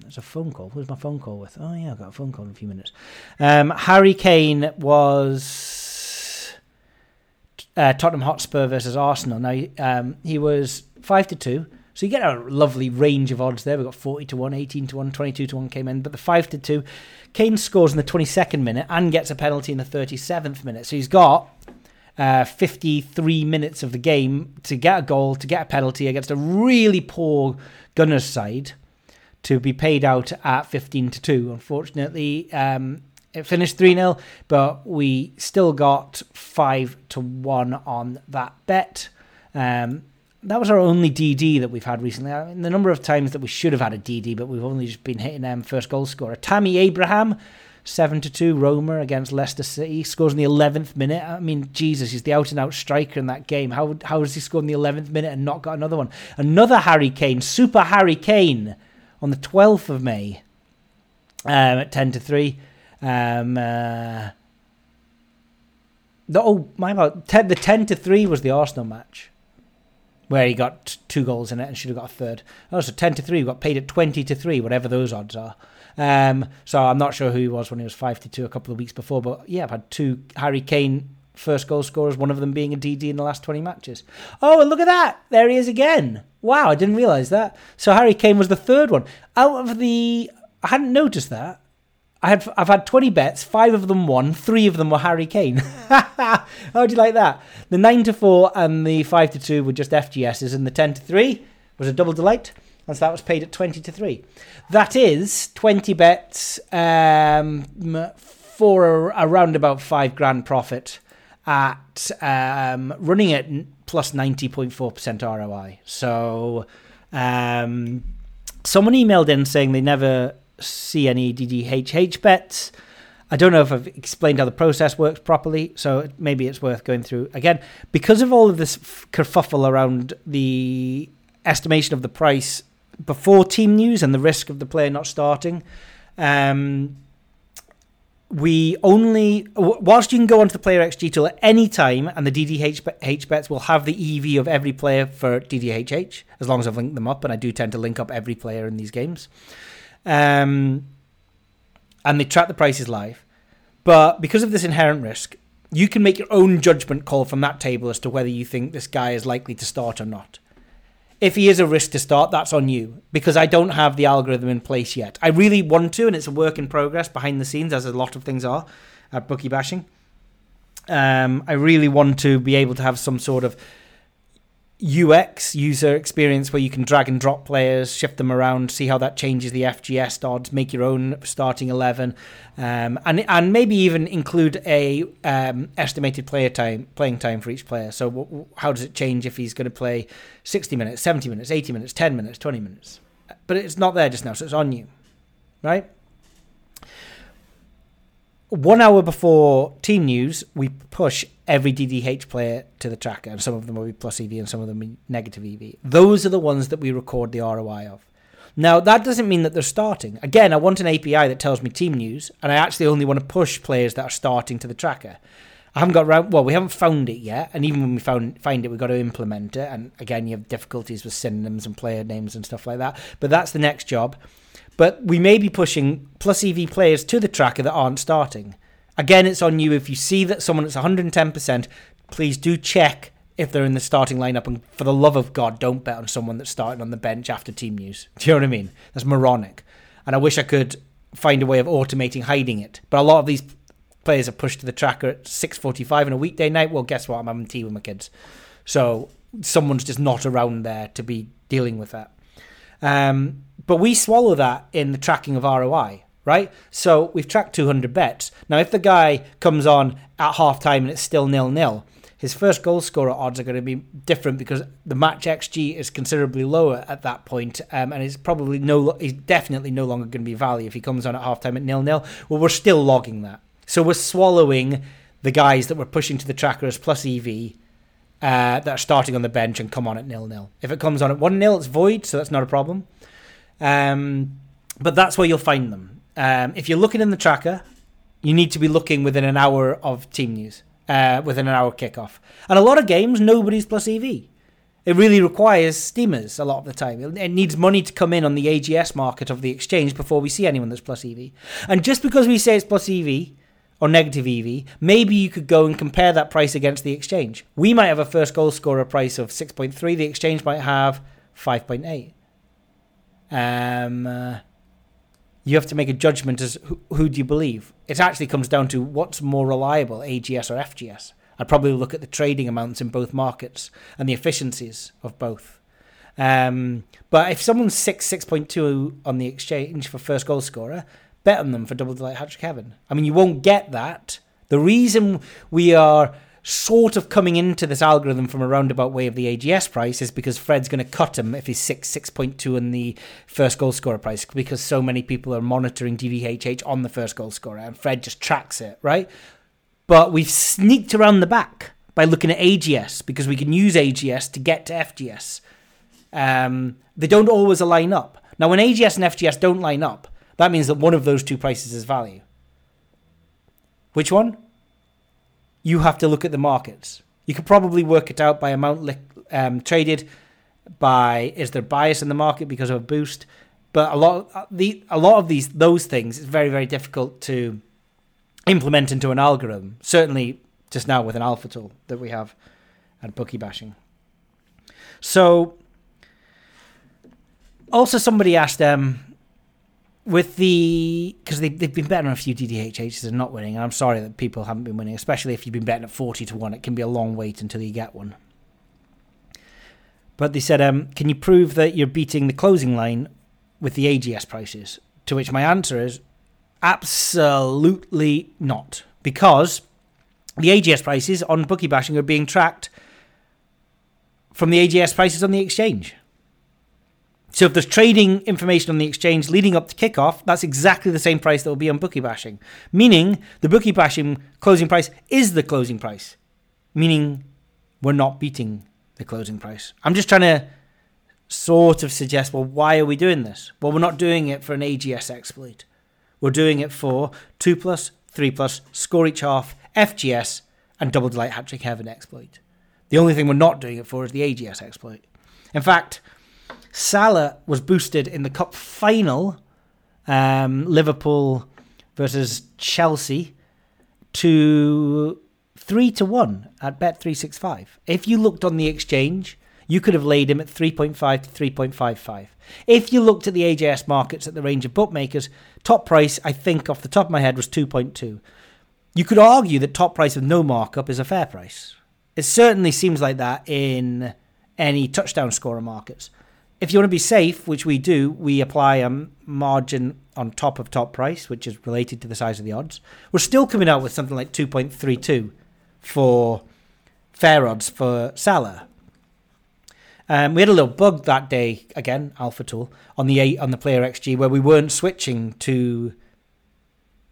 There's a phone call. Who's my phone call with? Oh yeah, I got a phone call in a few minutes. Um, Harry Kane was uh, Tottenham Hotspur versus Arsenal. Now um, he was five to two. So you get a lovely range of odds there. We've got 40 to 1, 18 to 1, 22 to 1 came in. But the 5 to 2, Kane scores in the 22nd minute and gets a penalty in the 37th minute. So he's got uh, 53 minutes of the game to get a goal, to get a penalty against a really poor Gunners side to be paid out at 15 to 2. Unfortunately, um, it finished 3 0, but we still got 5 to 1 on that bet. Um, that was our only DD that we've had recently. I mean, the number of times that we should have had a DD, but we've only just been hitting um, first goal scorer. Tammy Abraham, seven to two. Roma against Leicester City scores in the eleventh minute. I mean, Jesus, he's the out and out striker in that game. How how has he scored in the eleventh minute and not got another one? Another Harry Kane, Super Harry Kane, on the twelfth of May, um, at ten to three. Um, uh, the, oh my god, ten, the ten to three was the Arsenal match where he got two goals in it and should have got a third. Also, 10 to 3, got paid at 20 to 3, whatever those odds are. Um, so I'm not sure who he was when he was 5 to 2 a couple of weeks before, but yeah, I've had two Harry Kane first goal scorers, one of them being a DD in the last 20 matches. Oh, and look at that! There he is again. Wow, I didn't realise that. So Harry Kane was the third one. Out of the. I hadn't noticed that. I had I've had 20 bets, five of them won, three of them were Harry Kane. How do you like that? The 9 to 4 and the 5 to 2 were just FGSs, and the 10 to 3 was a double delight. And so that was paid at 20 to 3. That is 20 bets um, for a, around about five grand profit at um, running at plus 90.4% ROI. So um, someone emailed in saying they never see any DDHH bets. I don't know if I've explained how the process works properly, so maybe it's worth going through again. Because of all of this kerfuffle around the estimation of the price before team news and the risk of the player not starting. Um, we only whilst you can go onto the player XG tool at any time, and the DDH be- bets will have the EV of every player for DDHH as long as I've linked them up, and I do tend to link up every player in these games. Um, and they track the prices live, but because of this inherent risk, you can make your own judgment call from that table as to whether you think this guy is likely to start or not. If he is a risk to start, that's on you because I don't have the algorithm in place yet. I really want to, and it's a work in progress behind the scenes, as a lot of things are at bookie bashing. Um, I really want to be able to have some sort of UX user experience where you can drag and drop players, shift them around, see how that changes the FGS odds, make your own starting eleven, um, and and maybe even include a um, estimated player time playing time for each player. So w- how does it change if he's going to play sixty minutes, seventy minutes, eighty minutes, ten minutes, twenty minutes? But it's not there just now, so it's on you, right? One hour before team news, we push every DDH player to the tracker, and some of them will be plus EV and some of them will be negative EV. Those are the ones that we record the ROI of. Now, that doesn't mean that they're starting. Again, I want an API that tells me team news, and I actually only want to push players that are starting to the tracker. I haven't got around, well, we haven't found it yet, and even when we found find it, we've got to implement it. And again, you have difficulties with synonyms and player names and stuff like that. But that's the next job. But we may be pushing plus EV players to the tracker that aren't starting. Again, it's on you. If you see that someone that's 110%, please do check if they're in the starting lineup. And for the love of God, don't bet on someone that's starting on the bench after team news. Do you know what I mean? That's moronic. And I wish I could find a way of automating hiding it. But a lot of these players are pushed to the tracker at 6.45 on a weekday night. Well, guess what? I'm having tea with my kids. So someone's just not around there to be dealing with that. Um, but we swallow that in the tracking of ROI, right? So we've tracked 200 bets. Now, if the guy comes on at half time and it's still nil nil, his first goal scorer odds are going to be different because the match XG is considerably lower at that point, um, and it's probably no, he's definitely no longer going to be value if he comes on at half time at nil nil. Well, we're still logging that, so we're swallowing the guys that we're pushing to the tracker as plus EV uh, that are starting on the bench and come on at nil nil. If it comes on at one nil, it's void, so that's not a problem. Um, but that's where you'll find them. Um, if you're looking in the tracker, you need to be looking within an hour of team news, uh, within an hour kickoff. And a lot of games, nobody's plus EV. It really requires steamers a lot of the time. It it needs money to come in on the AGS market of the exchange before we see anyone that's plus EV. And just because we say it's plus EV or negative EV, maybe you could go and compare that price against the exchange. We might have a first goal scorer price of 6.3, the exchange might have 5.8. Um, uh, you have to make a judgment as who, who do you believe. It actually comes down to what's more reliable, AGS or FGS. I'd probably look at the trading amounts in both markets and the efficiencies of both. Um, but if someone's six six point two on the exchange for first goal scorer, bet on them for double delight hat trick heaven. I mean, you won't get that. The reason we are sort of coming into this algorithm from a roundabout way of the AGS price is because Fred's going to cut him if he's six six point two in the first goal scorer price because so many people are monitoring DDHH on the first goal scorer and Fred just tracks it right. But we've sneaked around the back by looking at AGS because we can use AGS to get to FGS. Um, they don't always align up. Now, when AGS and FGS don't line up, that means that one of those two prices is value. Which one? You have to look at the markets. You could probably work it out by amount um, traded, by is there bias in the market because of a boost. But a lot, of the a lot of these those things is very very difficult to implement into an algorithm. Certainly, just now with an alpha tool that we have at bookie bashing. So, also somebody asked um, with the because they they've been betting on a few DDHHs and not winning, and I'm sorry that people haven't been winning, especially if you've been betting at forty to one. It can be a long wait until you get one. But they said, um, can you prove that you're beating the closing line with the AGS prices? To which my answer is absolutely not, because the AGS prices on bookie bashing are being tracked from the AGS prices on the exchange. So if there's trading information on the exchange leading up to kickoff, that's exactly the same price that will be on bookie bashing. Meaning the bookie bashing closing price is the closing price. Meaning we're not beating the closing price. I'm just trying to sort of suggest, well, why are we doing this? Well, we're not doing it for an AGS exploit. We're doing it for 2 plus, 3 plus, score each half, FGS, and double delight hat trick heaven exploit. The only thing we're not doing it for is the AGS exploit. In fact, Salah was boosted in the cup final, um, Liverpool versus Chelsea, to three to one at Bet three six five. If you looked on the exchange, you could have laid him at three point five to three point five five. If you looked at the AGS markets at the range of bookmakers, top price I think off the top of my head was two point two. You could argue that top price with no markup is a fair price. It certainly seems like that in any touchdown scorer markets. If you want to be safe, which we do, we apply a margin on top of top price, which is related to the size of the odds. We're still coming out with something like 2.32 for fair odds for Salah. Um, we had a little bug that day again, Alpha Tool on the eight on the player XG where we weren't switching to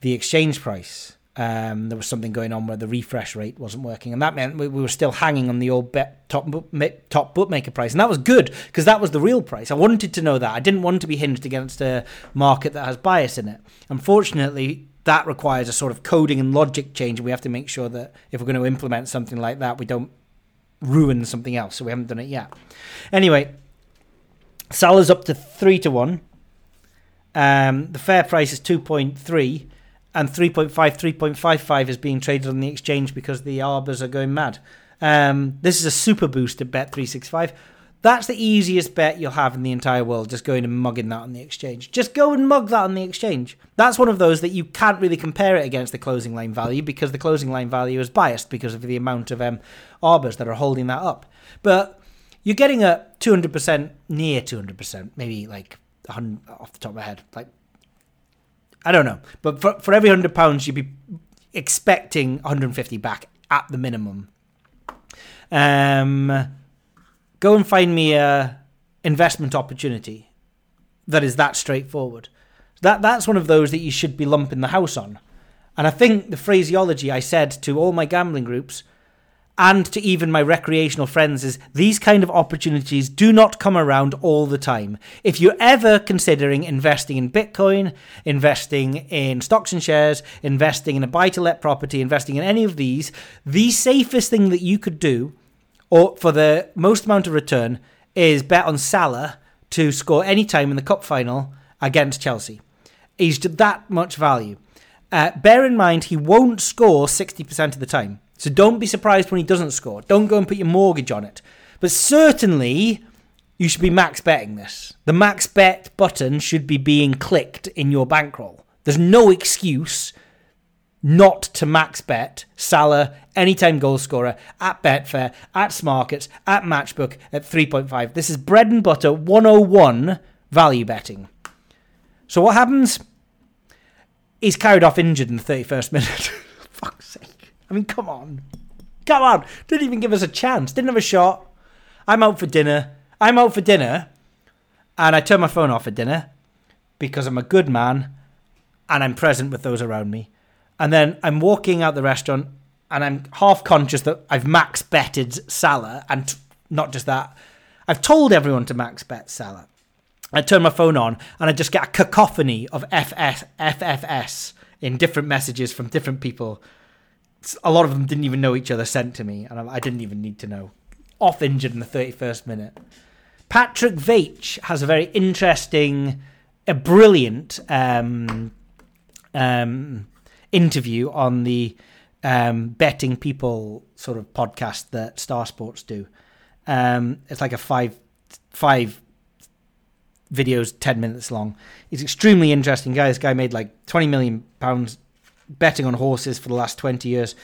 the exchange price. Um, there was something going on where the refresh rate wasn't working, and that meant we, we were still hanging on the old bet top top bookmaker price, and that was good because that was the real price. I wanted to know that. I didn't want to be hinged against a market that has bias in it. Unfortunately, that requires a sort of coding and logic change. We have to make sure that if we're going to implement something like that, we don't ruin something else. So we haven't done it yet. Anyway, Salah's up to three to one. Um, the fair price is two point three, and 3.5, 3.55 is being traded on the exchange because the arbors are going mad. Um, this is a super boost at Bet three six five. That's the easiest bet you'll have in the entire world, just going and mugging that on the exchange. Just go and mug that on the exchange. That's one of those that you can't really compare it against the closing line value because the closing line value is biased because of the amount of um, arbors that are holding that up. But you're getting a 200%, near 200%, maybe like 100 off the top of my head, like, I don't know. But for, for every £100, you'd be expecting 150 back at the minimum. Um, go and find me a investment opportunity that is that straightforward. That that's one of those that you should be lumping the house on. And I think the phraseology I said to all my gambling groups and to even my recreational friends is these kind of opportunities do not come around all the time. If you're ever considering investing in Bitcoin, investing in stocks and shares, investing in a buy to let property, investing in any of these, the safest thing that you could do or for the most amount of return is bet on Salah to score any time in the cup final against Chelsea. He's that much value. Uh, bear in mind, he won't score 60% of the time. So don't be surprised when he doesn't score. Don't go and put your mortgage on it. But certainly, you should be max betting this. The max bet button should be being clicked in your bankroll. There's no excuse not to max bet Salah anytime goal scorer at Betfair, at Smarkets, at Matchbook at 3.5. This is bread and butter 101 value betting. So what happens? He's carried off injured in the 31st minute. Fuck's sake. I mean, come on. Come on. Didn't even give us a chance. Didn't have a shot. I'm out for dinner. I'm out for dinner. And I turn my phone off at dinner because I'm a good man and I'm present with those around me. And then I'm walking out the restaurant and I'm half conscious that I've max betted Salah. And t- not just that, I've told everyone to max bet Salah. I turn my phone on and I just get a cacophony of FS, FFS in different messages from different people. A lot of them didn't even know each other sent to me, and I I didn't even need to know. Off injured in the 31st minute. Patrick Veitch has a very interesting, a brilliant um, um, interview on the um, betting people sort of podcast that Star Sports do. Um, it's like a five five videos, ten minutes long. He's extremely interesting guy. This guy made like twenty million pounds betting on horses for the last twenty years.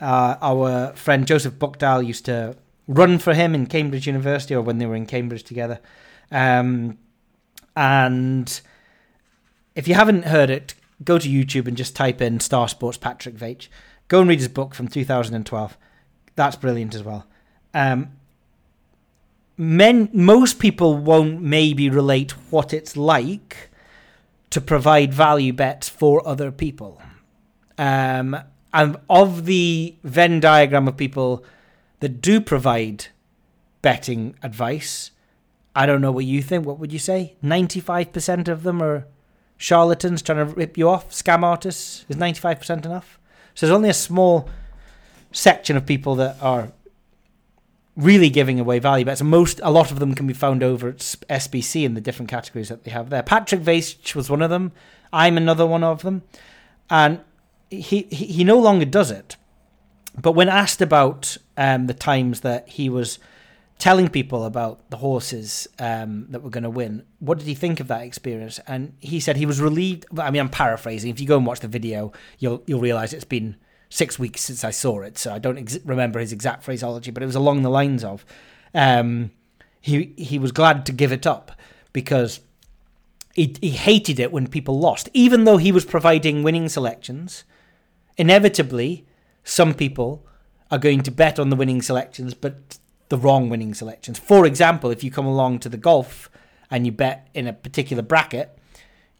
Uh, our friend Joseph Buchdahl used to run for him in Cambridge University, or when they were in Cambridge together. Um, and if you haven't heard it, go to YouTube and just type in Star Sports Patrick Veitch. Go and read his book from 2012. That's brilliant as well. Um, men, most people won't maybe relate what it's like to provide value bets for other people. Um, and of the Venn diagram of people that do provide betting advice, I don't know what you think. What would you say? 95% of them are charlatans trying to rip you off, scam artists. Is 95% enough? So there's only a small section of people that are really giving away value bets. Most, a lot of them can be found over at SBC in the different categories that they have there. Patrick Veitch was one of them. I'm another one of them. And he, he, no longer does it. But when asked about um, the times that he was telling people about the horses um, that were going to win, what did he think of that experience? And he said he was relieved. I mean, I'm paraphrasing. If you go and watch the video, you'll you'll realize it's been six weeks since I saw it, so I don't ex- remember his exact phraseology, but it was along the lines of um, he he was glad to give it up because he he hated it when people lost, even though he was providing winning selections. Inevitably, some people are going to bet on the winning selections, but the wrong winning selections. For example, if you come along to the golf and you bet in a particular bracket,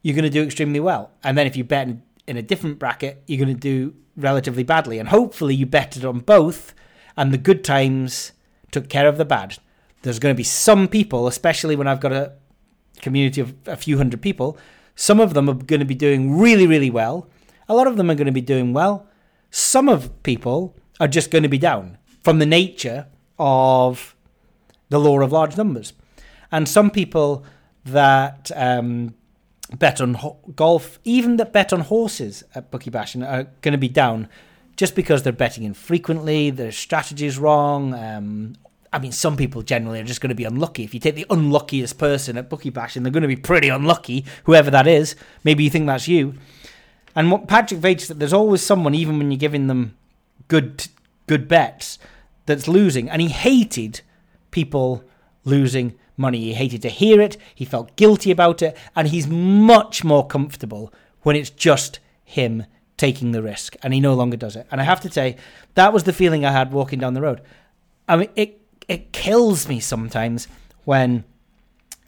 you're going to do extremely well. And then if you bet in, a different bracket, you're going to do relatively badly. And hopefully you betted on both, and the good times took care of the bad. There's going to be some people, especially when I've got a community of a few hundred people, some of them are going to be doing really, really well. A lot of them are going to be doing well. Some of people are just going to be down from the nature of the law of large numbers. And some people that um, bet on ho- golf, even that bet on horses at Bookie Bashing, are going to be down just because they're betting infrequently, their strategy is wrong. Um, I mean, some people generally are just going to be unlucky. If you take the unluckiest person at Bookie Bashing, they're going to be pretty unlucky, whoever that is. Maybe you think that's you. And what Patrick Veitch said, there's always someone, even when you're giving them good good bets, that's losing. And he hated people losing money. He hated to hear it. He felt guilty about it. And he's much more comfortable when it's just him taking the risk. And he no longer does it. And I have to say, that was the feeling I had walking down the road. I mean, it it kills me sometimes when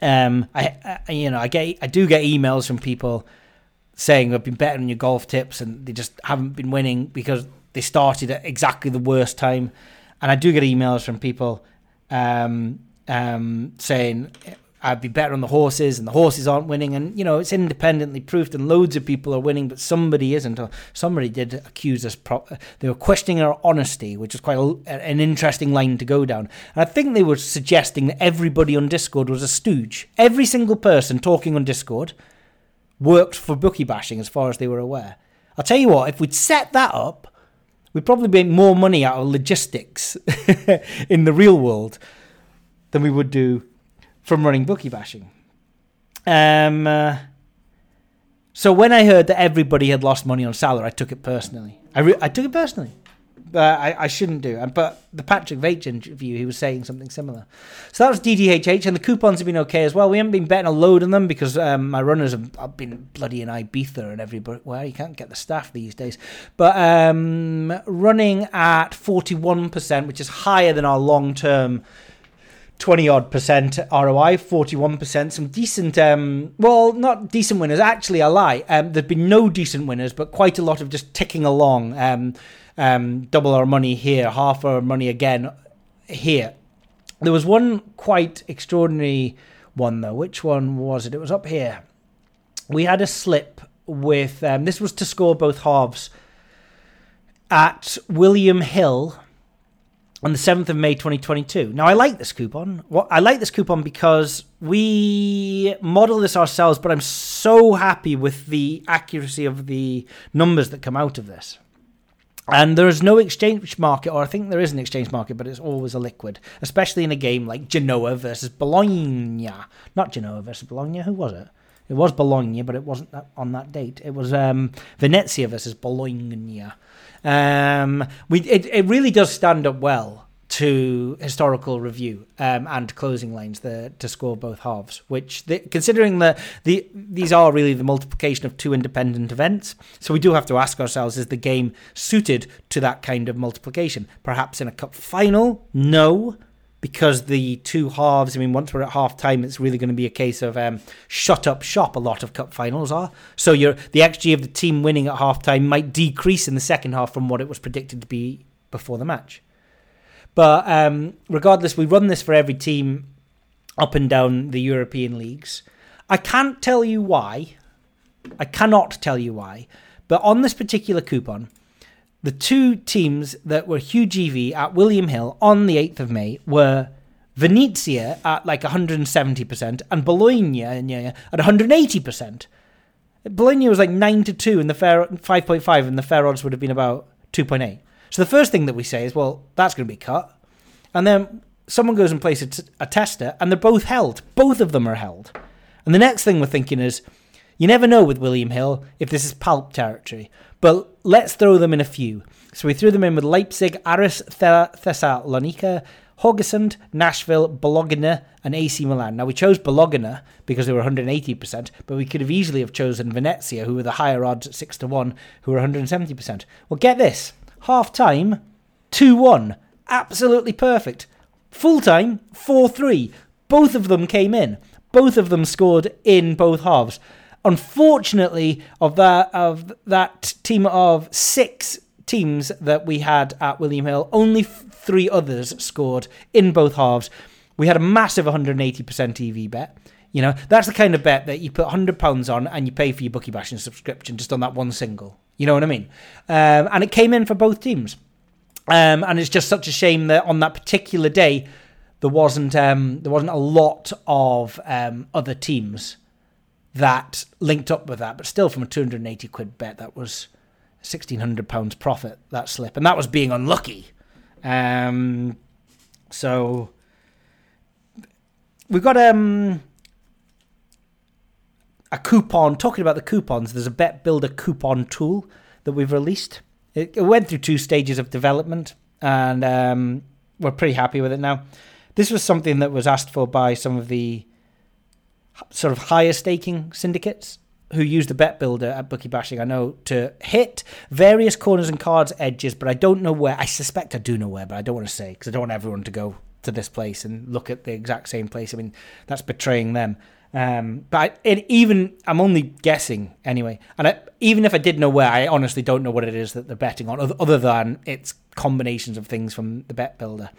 um I, I you know I get I do get emails from people saying I've been betting on your golf tips and they just haven't been winning because they started at exactly the worst time. And I do get emails from people um, um, saying I'd be better on the horses and the horses aren't winning. And, you know, it's independently proved and loads of people are winning, but somebody isn't. Or somebody did accuse us. Pro- they were questioning our honesty, which is quite a, an interesting line to go down. And I think they were suggesting that everybody on Discord was a stooge. Every single person talking on Discord worked for bookie bashing as far as they were aware. I'll tell you what, if we'd set that up, we'd probably make more money out of logistics in the real world than we would do from running bookie bashing. Um, uh, so when I heard that everybody had lost money on Salah, I took it personally. I, re- I took it personally. But I, I shouldn't do. But the Patrick Veitch interview, he was saying something similar. So that was DDHH, and the coupons have been okay as well. We haven't been betting a load on them because um, my runners have, have been bloody in Ibiza and everywhere. You can't get the staff these days. But um, running at 41%, which is higher than our long term 20 odd percent ROI, 41%. Some decent, um, well, not decent winners. Actually, I lie. Um, there've been no decent winners, but quite a lot of just ticking along. Um, um, double our money here, half our money again here. There was one quite extraordinary one, though. Which one was it? It was up here. We had a slip with, um, this was to score both halves at William Hill on the 7th of May 2022. Now, I like this coupon. Well, I like this coupon because we model this ourselves, but I'm so happy with the accuracy of the numbers that come out of this. And there is no exchange market, or I think there is an exchange market, but it's always a liquid, especially in a game like Genoa versus Bologna. Not Genoa versus Bologna, who was it? It was Bologna, but it wasn't on that date. It was um, Venezia versus Bologna. Um, we it, it really does stand up well to historical review um, and closing lines the, to score both halves. Which, the, considering that the these are really the multiplication of two independent events, so we do have to ask ourselves: Is the game suited to that kind of multiplication? Perhaps in a cup final, no. Because the two halves, I mean, once we're at half time, it's really going to be a case of um, shut up shop. A lot of cup finals are. So your the XG of the team winning at half time might decrease in the second half from what it was predicted to be before the match. But um, regardless, we run this for every team up and down the European leagues. I can't tell you why. I cannot tell you why. But on this particular coupon, the two teams that were huge EV at William Hill on the 8th of May were Venezia at like 170% and Bologna at 180%. Bologna was like 9 to 2 and the fair 5.5 and the fair odds would have been about 2.8. So the first thing that we say is, well, that's going to be cut. And then someone goes and places a, tester and they're both held. Both of them are held. And the next thing we're thinking is, you never know with William Hill if this is palp territory. But let's throw them in a few. So we threw them in with Leipzig, Aris Thessalonica, Haugesund, Nashville, Bologna, and AC Milan. Now we chose Bologna because they were 180%, but we could have easily have chosen Venezia, who were the higher odds at 6 to 1, who were 170%. Well, get this. Half time, 2 1. Absolutely perfect. Full time, 4 3. Both of them came in. Both of them scored in both halves. Unfortunately, of that of that team of six teams that we had at William Hill, only f- three others scored in both halves. We had a massive 180% EV bet. You know, that's the kind of bet that you put £100 on and you pay for your bookie bashing subscription just on that one single. You know what I mean? Um, and it came in for both teams. Um, and it's just such a shame that on that particular day, there wasn't um, there wasn't a lot of um, other teams that linked up with that. But still, from a 280 quid bet, that was 1600 pounds profit that slip, and that was being unlucky. Um, so we've got um a coupon. Talking about the coupons, there's a bet builder coupon tool that we've released. It, it went through two stages of development, and um, we're pretty happy with it now. This was something that was asked for by some of the sort of higher staking syndicates who use the bet builder at bookie bashing i know to hit various corners and cards edges but i don't know where i suspect i do know where but i don't want to say because i don't want everyone to go to this place and look at the exact same place. I mean that's betraying them. Um, but I, even i'm only guessing anyway. And I, even if i did know where i honestly don't know what it is that they're betting on other, than it's combinations of things from the bet builder.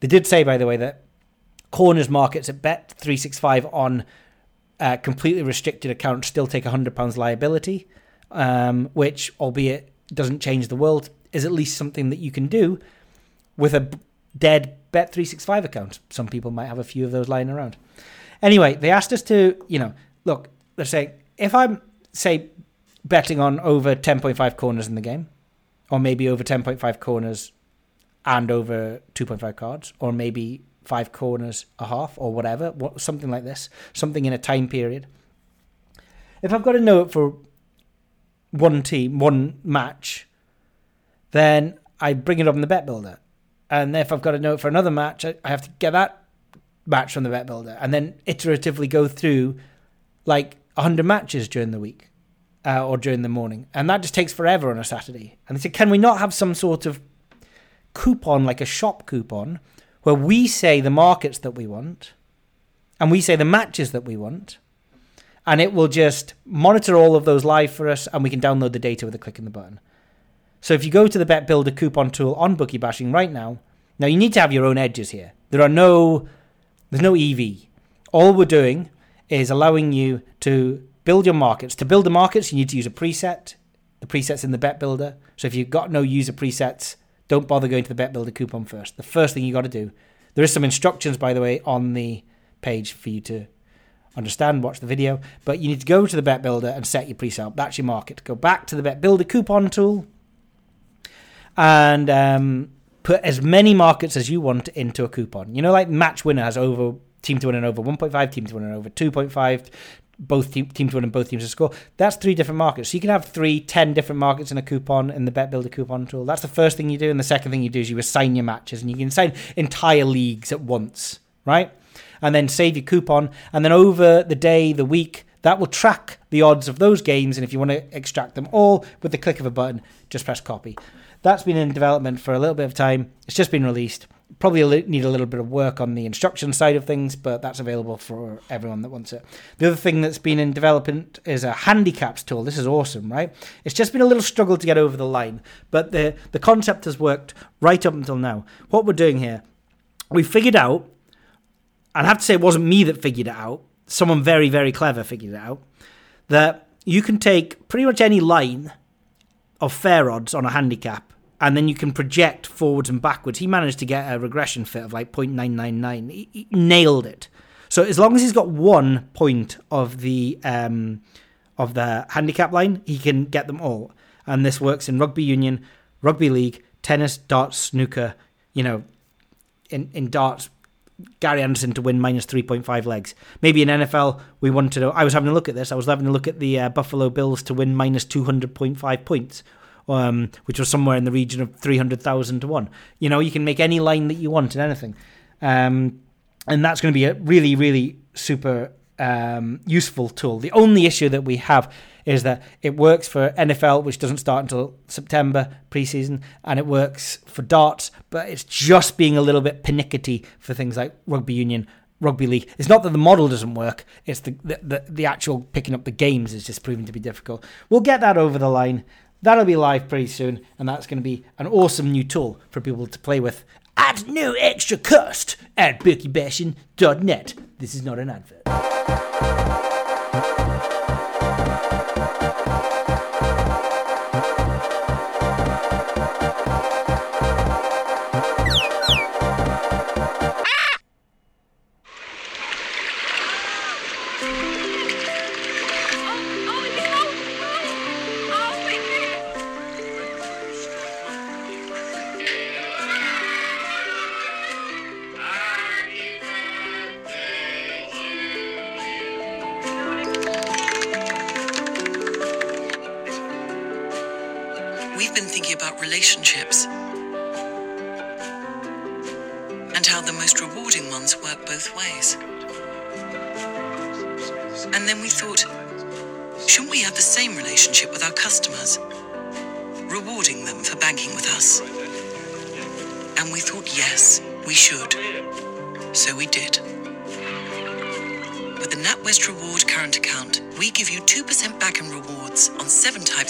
They did say by the way that corners markets at bet 365 on uh, completely restricted accounts still take £100 liability, um, which, albeit doesn't change the world, is at least something that you can do with a dead Bet365 account. Some people might have a few of those lying around. Anyway, they asked us to, you know, look, they're saying if I'm, say, betting on over 10.5 corners in the game, or maybe over 10.5 corners and over 2.5 cards, or maybe five corners a half or whatever, what, something like this, something in a time period. If I've got know it for one team, one match, then I bring it up in the bet builder. And if I've got know it for another match, I have to get that match from the bet builder and then iteratively go through like 100 matches during the week uh, or during the morning. And that just takes forever on a Saturday. And they said, can we not have some sort of coupon, like a shop coupon, where we say the markets that we want and we say the matches that we want and it will just monitor all of those live for us and we can download the data with a click in the button. So if you go to the Bet Builder coupon tool on Bookie Bashing right now, now you need to have your own edges here. There are no there's no EV. All we're doing is allowing you to build your markets. To build the markets, you need to use a preset. The presets in the Bet Builder. So if you've got no user presets, don't bother going to the Bet Builder coupon first. The first thing you got to do. There is some instructions, by the way, on the page for you to understand, watch the video. But you need to go to the Bet Builder and set your preset. That's your market. Go back to the Bet Builder coupon tool and um, put as many markets as you want into a coupon. You know, like Match Winner has over team to win and over 1.5, team to win and over 2.5, both team, team to win and both teams to score. That's three different markets. So you can have three, ten different markets in a coupon in the Bet Builder coupon tool. That's the first thing you do. And the second thing you do is you assign your matches and you can assign entire leagues at once, right? And then save your coupon. And then over the day, the week, that will track the odds of those games. And if you want to extract them all with the click of a button, just press copy. That's been in development for a little bit of time. It's just been released. Probably need a little bit of work on the instruction side of things, but that's available for everyone that wants it. The other thing that's been in development is a handicaps tool. This is awesome, right? It's just been a little struggle to get over the line, but the the concept has worked right up until now. What we're doing here, we figured out and I have to say it wasn't me that figured it out. Someone very, very clever figured it out. That you can take pretty much any line of fair odds on a handicap, and then you can project forwards and backwards. He managed to get a regression fit of like 0.999. He, he nailed it. So as long as he's got one point of the um, of the handicap line, he can get them all. And this works in rugby union, rugby league, tennis, darts, snooker. You know, in in darts, Gary Anderson to win minus 3.5 legs. Maybe in NFL, we wanted to. I was having a look at this. I was having a look at the uh, Buffalo Bills to win minus 200.5 points, um, which was somewhere in the region of 300,000 to 1. You know, you can make any line that you want in anything. Um, and that's going to be a really, really super um, useful tool. The only issue that we have is that it works for NFL, which doesn't start until September preseason, and it works for darts, but it's just being a little bit pernickety for things like rugby union, rugby league. It's not that the model doesn't work; it's the the, the, the actual picking up the games is just proving to be difficult. We'll get that over the line. That'll be live pretty soon, and that's going to be an awesome new tool for people to play with at no extra cost at bookiebashing.net. This is not an advert.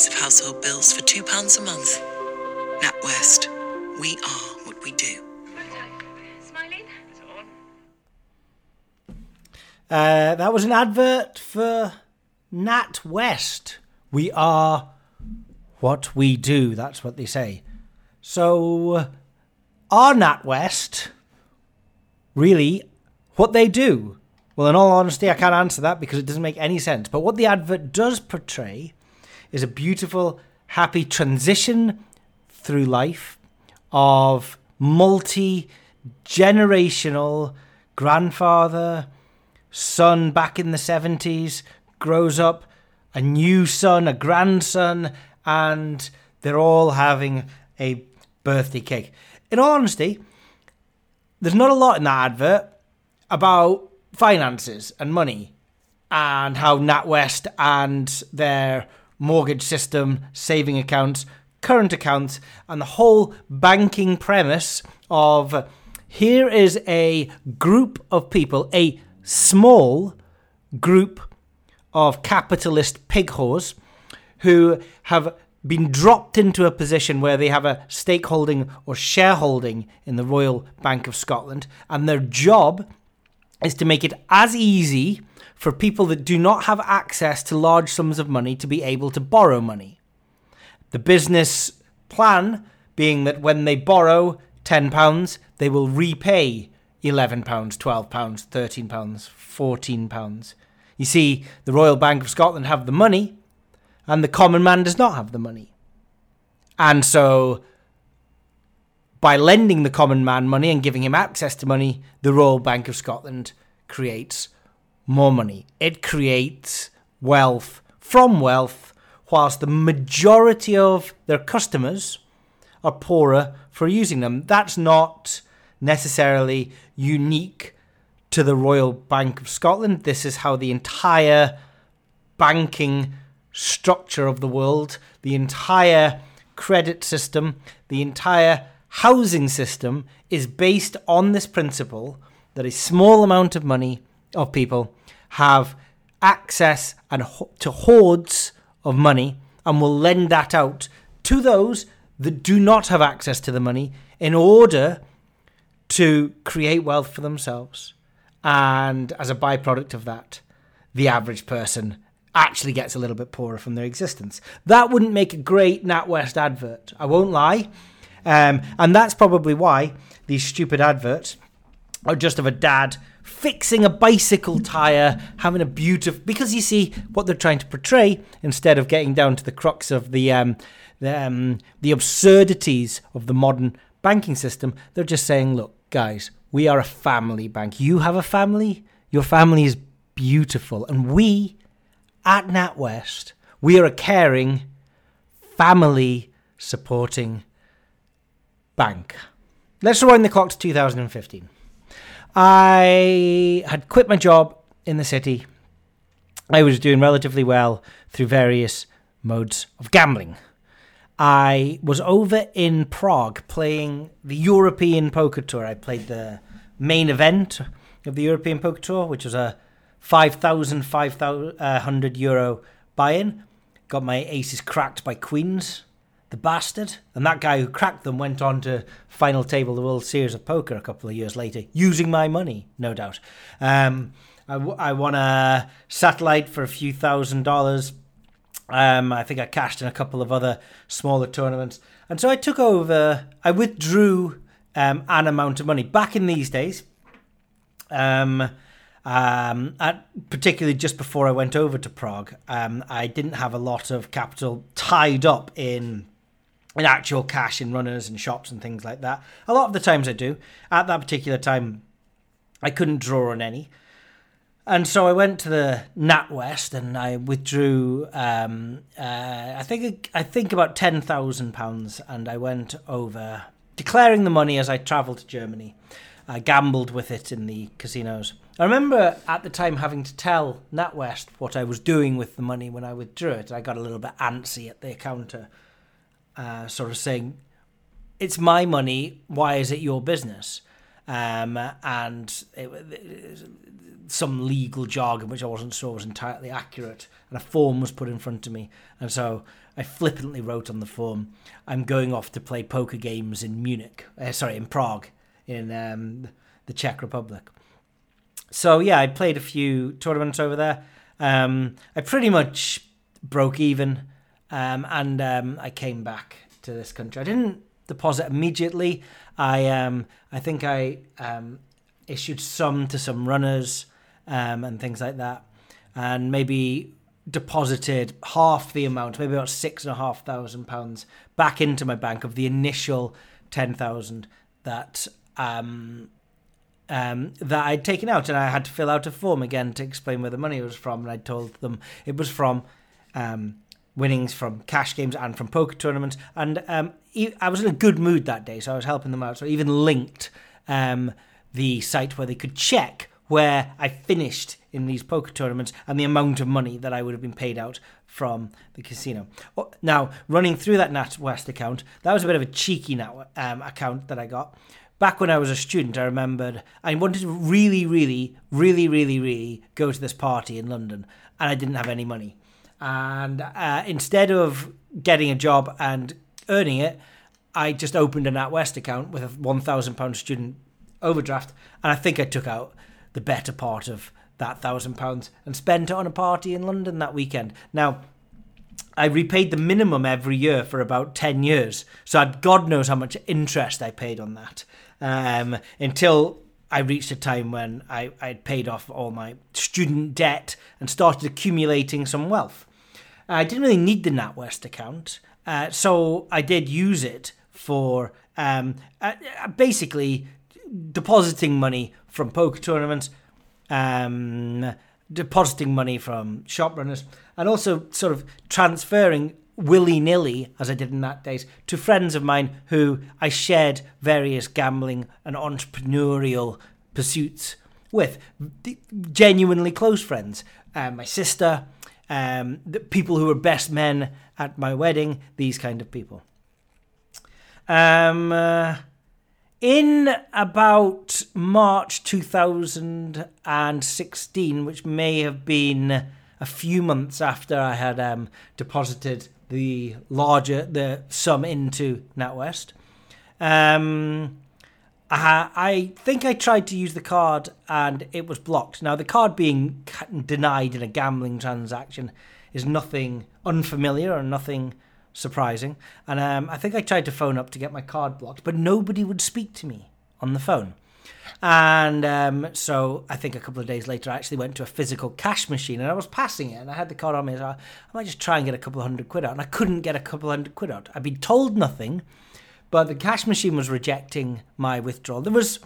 Of household bills for £2 a month. NatWest, we are what we do. Uh, that was an advert for NatWest. We are what we do. That's what they say. So, are NatWest really what they do? Well, in all honesty, I can't answer that because it doesn't make any sense. But what the advert does portray is a beautiful, happy transition through life of multi generational grandfather, son back in the 70s, grows up, a new son, a grandson, and they're all having a birthday cake. In all honesty, there's not a lot in that advert about finances and money and how NatWest and their mortgage system, saving accounts, current accounts, and the whole banking premise of here is a group of people, a small group of capitalist pig whores who have been dropped into a position where they have a stakeholding or shareholding in the Royal Bank of Scotland, and their job is to make it as easy for people that do not have access to large sums of money to be able to borrow money. The business plan being that when they borrow £10, they will repay £11, £12, £13, £14. You see, the Royal Bank of Scotland have the money, and the common man does not have the money. And so, by lending the common man money and giving him access to money, the Royal Bank of Scotland creates more money. It creates wealth from wealth, whilst the majority of their customers are poorer for using them. That's not necessarily unique to the Royal Bank of Scotland. This is how the entire banking structure of the world, the entire credit system, the entire housing system is based on this principle that a small amount of money of people have access and ho- to hordes of money and will lend that out to those that do not have access to the money in order to create wealth for themselves and as a byproduct of that, the average person actually gets a little bit poorer from their existence. That wouldn't make a great NatWest advert. I won't lie. Um, and that's probably why these stupid adverts are just of a dad fixing a bicycle tire, having a beautiful. Because you see what they're trying to portray instead of getting down to the crux of the um, the, um, the absurdities of the modern banking system. They're just saying, look, guys, we are a family bank. You have a family. Your family is beautiful, and we at NatWest, we are a caring, family supporting bank. Let's rewind the clock to 2015. I had quit my job in the city. I was doing relatively well through various modes of gambling. I was over in Prague playing the European Poker Tour. I played the main event of the European Poker Tour, which was a 5,000, 5,000 uh, euro buy in. Got my aces cracked by Queens, the bastard. And that guy who cracked them went on to final table the World Series of Poker a couple of years later, using my money, no doubt. Um, I, w- I won a satellite for a few thousand dollars. Um, I think I cashed in a couple of other smaller tournaments. And so I took over, I withdrew um, an amount of money. Back in these days, um, um, at, particularly just before I went over to Prague, um, I didn't have a lot of capital tied up in in actual cash in runners and shops and things like that. A lot of the times I do. At that particular time, I couldn't draw on any. And so I went to the NatWest and I withdrew. Um, uh, I think I think about ten thousand pounds, and I went over, declaring the money as I travelled to Germany. I gambled with it in the casinos. I remember at the time having to tell NatWest what I was doing with the money when I withdrew it. I got a little bit antsy at the counter, uh, sort of saying, "It's my money. Why is it your business?" Um, and it, it, some legal jargon which I wasn't sure was entirely accurate, and a form was put in front of me, and so I flippantly wrote on the form, "I'm going off to play poker games in Munich, uh, sorry, in Prague, in um, the Czech Republic." So yeah, I played a few tournaments over there. Um, I pretty much broke even, um, and um, I came back to this country. I didn't deposit immediately. I um, I think I um, issued some to some runners um, and things like that, and maybe deposited half the amount, maybe about six and a half thousand pounds, back into my bank of the initial ten thousand that um, um, that I'd taken out, and I had to fill out a form again to explain where the money was from. And I told them it was from um, winnings from cash games and from poker tournaments. And um, I was in a good mood that day, so I was helping them out. So I even linked um, the site where they could check where I finished in these poker tournaments and the amount of money that I would have been paid out from the casino. Oh, Now, running through that NatWest account, that was a bit of a cheeky Nat um, account that I got. Back when I was a student, I remembered I wanted to really, really, really, really, really go to this party in London, and I didn't have any money. And uh, instead of getting a job and earning it, I just opened a NatWest account with a £1,000 student overdraft, and I think I took out the better part of that thousand pounds and spent it on a party in London that weekend. Now, I repaid the minimum every year for about 10 years. So I'd, God knows how much interest I paid on that um, until I reached a time when I, I'd paid off all my student debt and started accumulating some wealth. I didn't really need the NatWest account, uh, so I did use it for um, uh, uh, basically depositing money from poker tournaments, um, depositing money from shop runners, and also sort of transferring willy nilly, as I did in that days, to friends of mine who I shared various gambling and entrepreneurial pursuits with. Genuinely close friends. Um, my sister, um, the people who were best men at my wedding, these kind of people. Um, uh, in about March 2016, which may have been a few months after I had um, deposited the larger the sum into NatWest, um, Uh, I think I tried to use the card and it was blocked. Now, the card being denied in a gambling transaction is nothing unfamiliar or nothing surprising. And um, I think I tried to phone up to get my card blocked, but nobody would speak to me on the phone. And um, so I think a couple of days later, I actually went to a physical cash machine and I was passing it and I had the card on me. So I, might just try and get a couple of hundred quid out. And I couldn't get a couple of hundred quid out. I'd been told nothing, but the cash machine was rejecting my withdrawal. There was,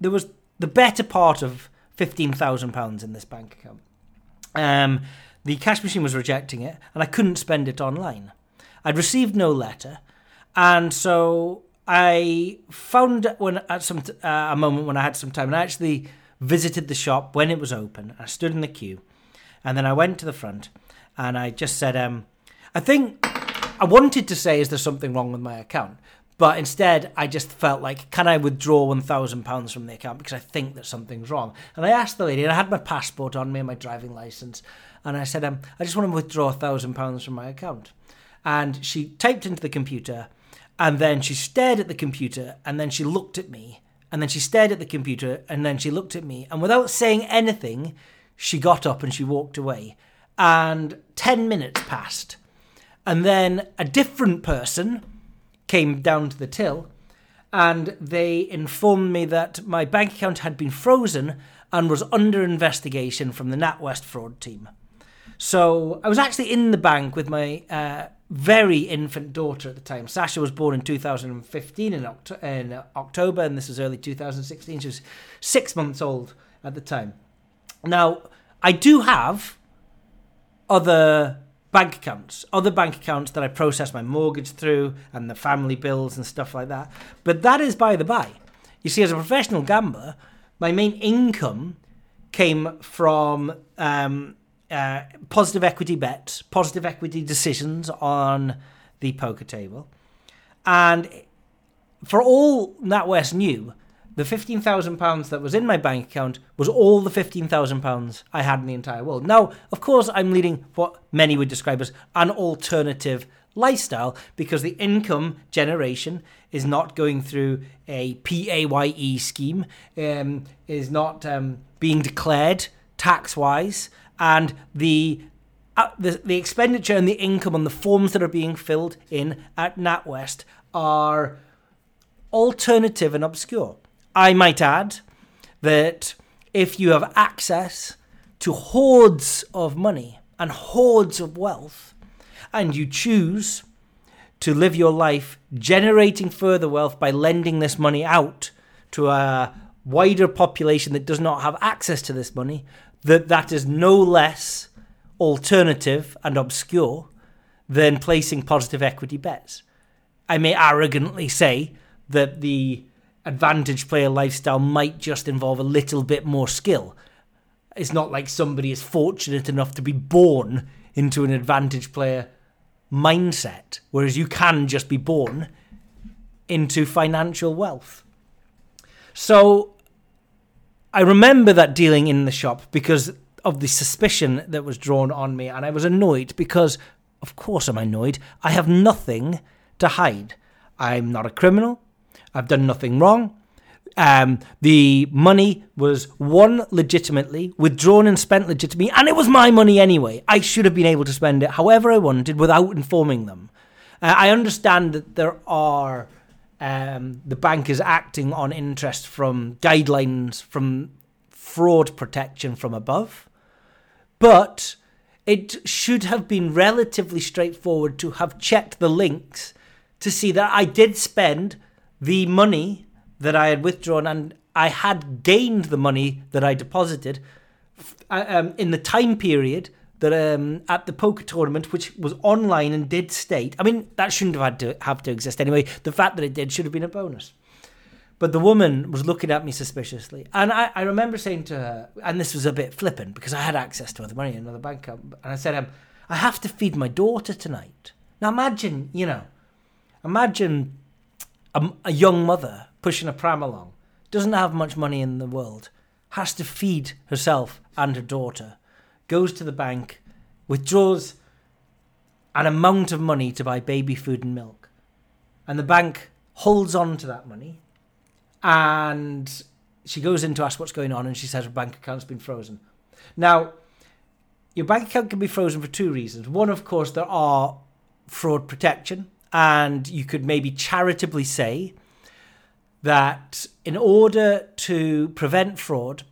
there was the better part of £15,000 in this bank account. Um, the cash machine was rejecting it and I couldn't spend it online. I'd received no letter. And so I found when at some t- uh, a moment when I had some time, and I actually visited the shop when it was open. I stood in the queue, and then I went to the front, and I just said, um, "I think I wanted to say, is there something wrong with my account?" But instead, I just felt like, can I withdraw one thousand pounds from the account because I think that something's wrong? And I asked the lady, and I had my passport on me and my driving license, and I said, um, I just want to withdraw a thousand pounds from my account. And she typed into the computer and then she stared at the computer, and then she looked at me, and then she stared at the computer, and then she looked at me, and without saying anything, she got up and she walked away. And 10 minutes passed. And then a different person came down to the till, and they informed me that my bank account had been frozen and was under investigation from the NatWest fraud team. So I was actually in the bank with my uh, very infant daughter at the time. Sasha was born in 2015 in, Oct- in October, and this was early 2016. She was six months old at the time. Now, I do have other bank accounts, other bank accounts that I process my mortgage through and the family bills and stuff like that. But that is by the by. You see, as a professional gambler, my main income came from um, uh, positive equity bets, positive equity decisions on the poker table. And for all NatWest knew, the £15,000 that was in my bank account was all the £15,000 I had in the entire world. Now, of course, I'm leading what many would describe as an alternative lifestyle because the income generation is not going through a PAYE scheme, um, is not um, being declared tax wise, and the, uh, the the expenditure and the income on the forms that are being filled in at NatWest are alternative and obscure. I might add that if you have access to hordes of money and hordes of wealth, and you choose to live your life generating further wealth by lending this money out to a wider population that does not have access to this money, that that is no less alternative and obscure than placing positive equity bets. I may arrogantly say that the advantage player lifestyle might just involve a little bit more skill. It's not like somebody is fortunate enough to be born into an advantage player mindset, whereas you can just be born into financial wealth. So I remember that dealing in the shop because of the suspicion that was drawn on me, and I was annoyed because, of course, I'm annoyed. I have nothing to hide. I'm not a criminal. I've done nothing wrong. Um, the money was won legitimately, withdrawn and spent legitimately, and it was my money anyway. I should have been able to spend it however I wanted without informing them. Uh, I understand that there are um, the bank is acting on interest from guidelines from fraud protection from above, but it should have been relatively straightforward to have checked the links to see that I did spend the money that I had withdrawn and I had gained the money that I deposited uh, um, in the time period that um, at the poker tournament, which was online and did state. I mean, that shouldn't have had to have to exist anyway. The fact that it did should have been a bonus. But the woman was looking at me suspiciously, and I, I remember saying to her, and this was a bit flippant because I had access to other money in another bank account, and I said, um, "I have to feed my daughter tonight." Now imagine, you know, imagine a, a young mother pushing a pram along, doesn't have much money in the world, has to feed herself and her daughter, goes to the bank, withdraws an amount of money to buy baby food and milk, and the bank holds on to that money and she goes in to ask what's going on, and she says her bank account's been frozen. Now, your bank account can be frozen for two reasons. One, of course, there are fraud protection, and you could maybe charitably say that in order to prevent fraud,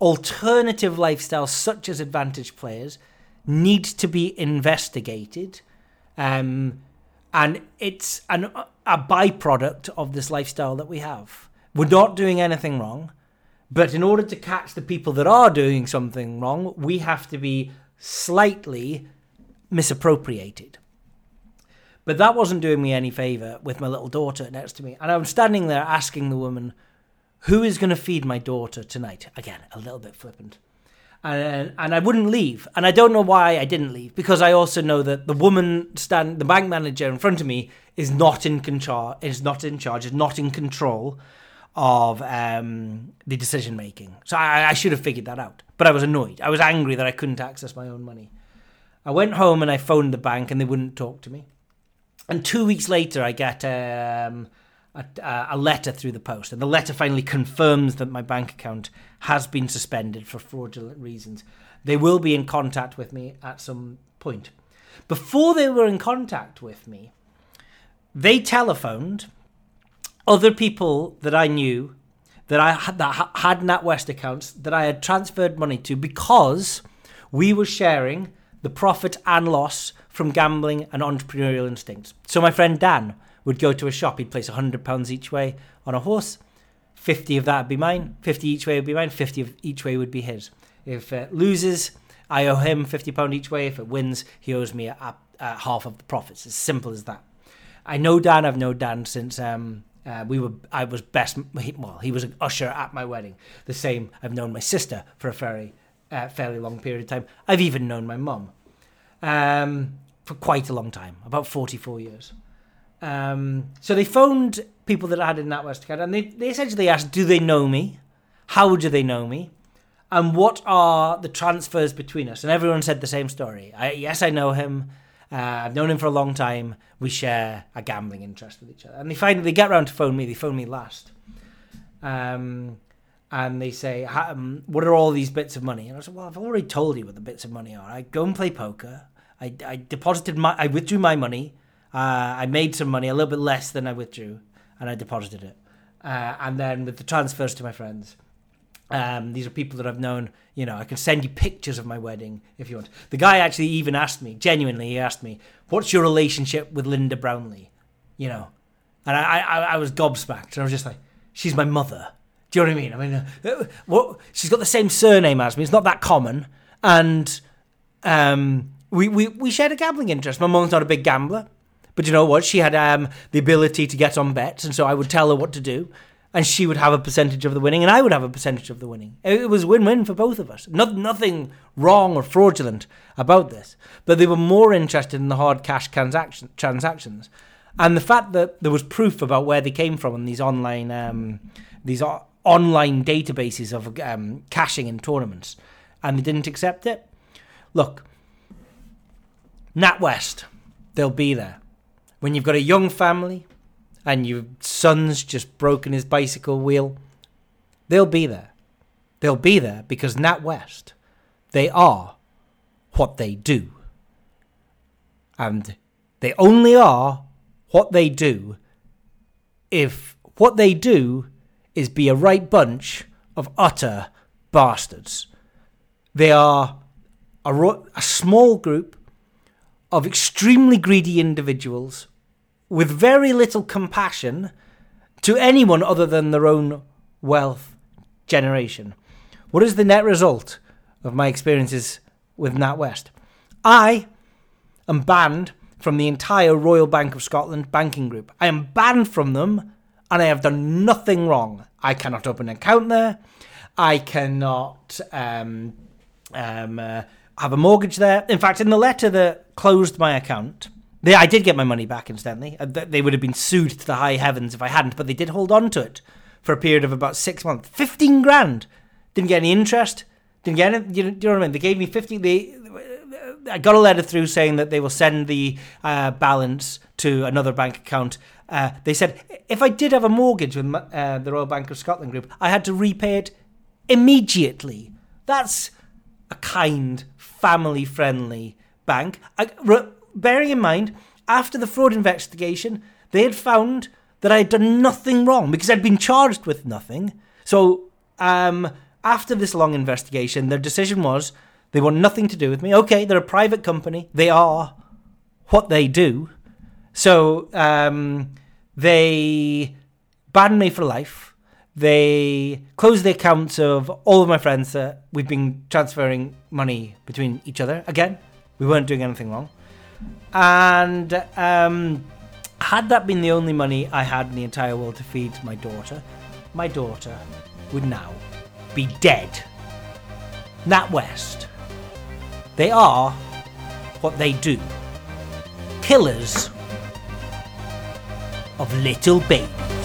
alternative lifestyles such as advantage players need to be investigated. Um, and it's an, a byproduct of this lifestyle that we have. We're not doing anything wrong, but in order to catch the people that are doing something wrong, we have to be slightly misappropriated. But that wasn't doing me any favour with my little daughter next to me. And I'm standing there asking the woman, who is going to feed my daughter tonight? Again, a little bit flippant. And, and I wouldn't leave. And I don't know why I didn't leave because I also know that the woman stand the bank manager in front of me is not in control is not in charge, is not in control of um, the decision making. So I, I should have figured that out. But I was annoyed. I was angry that I couldn't access my own money. I went home and I phoned the bank and they wouldn't talk to me. And two weeks later, I get um, a, a letter through the post, and the letter finally confirms that my bank account has been suspended for fraudulent reasons. They will be in contact with me at some point. Before they were in contact with me, they telephoned other people that I knew that I had that had NatWest accounts that I had transferred money to because we were sharing the profit and loss from gambling and entrepreneurial instincts. So my friend Dan would go to a shop, he'd place £100 each way on a horse. 50 of that would be mine, 50 each way would be mine, 50 of each way would be his. If it loses, I owe him £50 each way. If it wins, he owes me a, a, a half of the profits. As simple as that. I know Dan, I've known Dan since um, uh, we were. I was best. Well, he was an usher at my wedding. The same. I've known my sister for a very, uh, fairly long period of time. I've even known my mum um, for quite a long time, about forty-four years. Um, so they phoned people that I had in NatWest account, and they, they essentially asked, "Do they know me? How do they know me? And what are the transfers between us?" And everyone said the same story. I, yes, I know him. Uh, I've known him for a long time. We share a gambling interest with each other. And they finally they get around to phone me. They phone me last. Um, and they say, um, "What are all these bits of money?" And I said, "Well, I've already told you what the bits of money are. I go and play poker. I, I deposited my, I withdrew my money. Uh, I made some money, a little bit less than I withdrew, and I deposited it. Uh, and then with the transfers to my friends, um, these are people that I've known. You know, I can send you pictures of my wedding if you want. The guy actually even asked me, genuinely, he asked me, "What's your relationship with Linda Brownlee?" You know, and I, I, I was gobsmacked, and I was just like, "She's my mother." Do you know what I mean? I mean, uh, what? She's got the same surname as me. It's not that common, and um, we, we we shared a gambling interest. My mum's not a big gambler, but you know what? She had um, the ability to get on bets, and so I would tell her what to do and she would have a percentage of the winning, and I would have a percentage of the winning. It was win-win for both of us. No, nothing wrong or fraudulent about this, but they were more interested in the hard cash transaction, transactions, and the fact that there was proof about where they came from in these online um, these o- online databases of um, cashing in tournaments, and they didn't accept it. Look, NatWest, they'll be there when you've got a young family and your son's just broken his bicycle wheel, they'll be there. They'll be there because NatWest, they are what they do. And they only are what they do if what they do is be a right bunch of utter bastards. They are a, ro- a small group of extremely greedy individuals with very little compassion to anyone other than their own wealth generation. What is the net result of my experiences with NatWest? I am banned from the entire Royal Bank of Scotland banking group. I am banned from them and I have done nothing wrong. I cannot open an account there. I cannot um, um, uh, have a mortgage there. In fact, in the letter that closed my account, they, I did get my money back instantly. Uh, They would have been sued to the high heavens if I hadn't, but they did hold on to it for a period of about six months. Fifteen grand. Didn't get any interest. Didn't get it. You know, do you know what I mean? They gave me fifty. They, I got a letter through saying that they will send the uh, balance to another bank account uh, they said if I did have a mortgage with uh, the Royal Bank of Scotland Group, I had to repay it immediately. That's a kind, family friendly bank. I, re- bearing in mind, after the fraud investigation, they had found that I had done nothing wrong because I'd been charged with nothing. So, um, after this long investigation, their decision was they want nothing to do with me. Okay, they're a private company, they are what they do. So, um, they banned me for life. They closed the accounts of all of my friends that we've been transferring money between each other. Again, we weren't doing anything wrong. And um, had that been the only money I had in the entire world to feed my daughter, my daughter would now be dead. NatWest. They are what they do killers of little babies.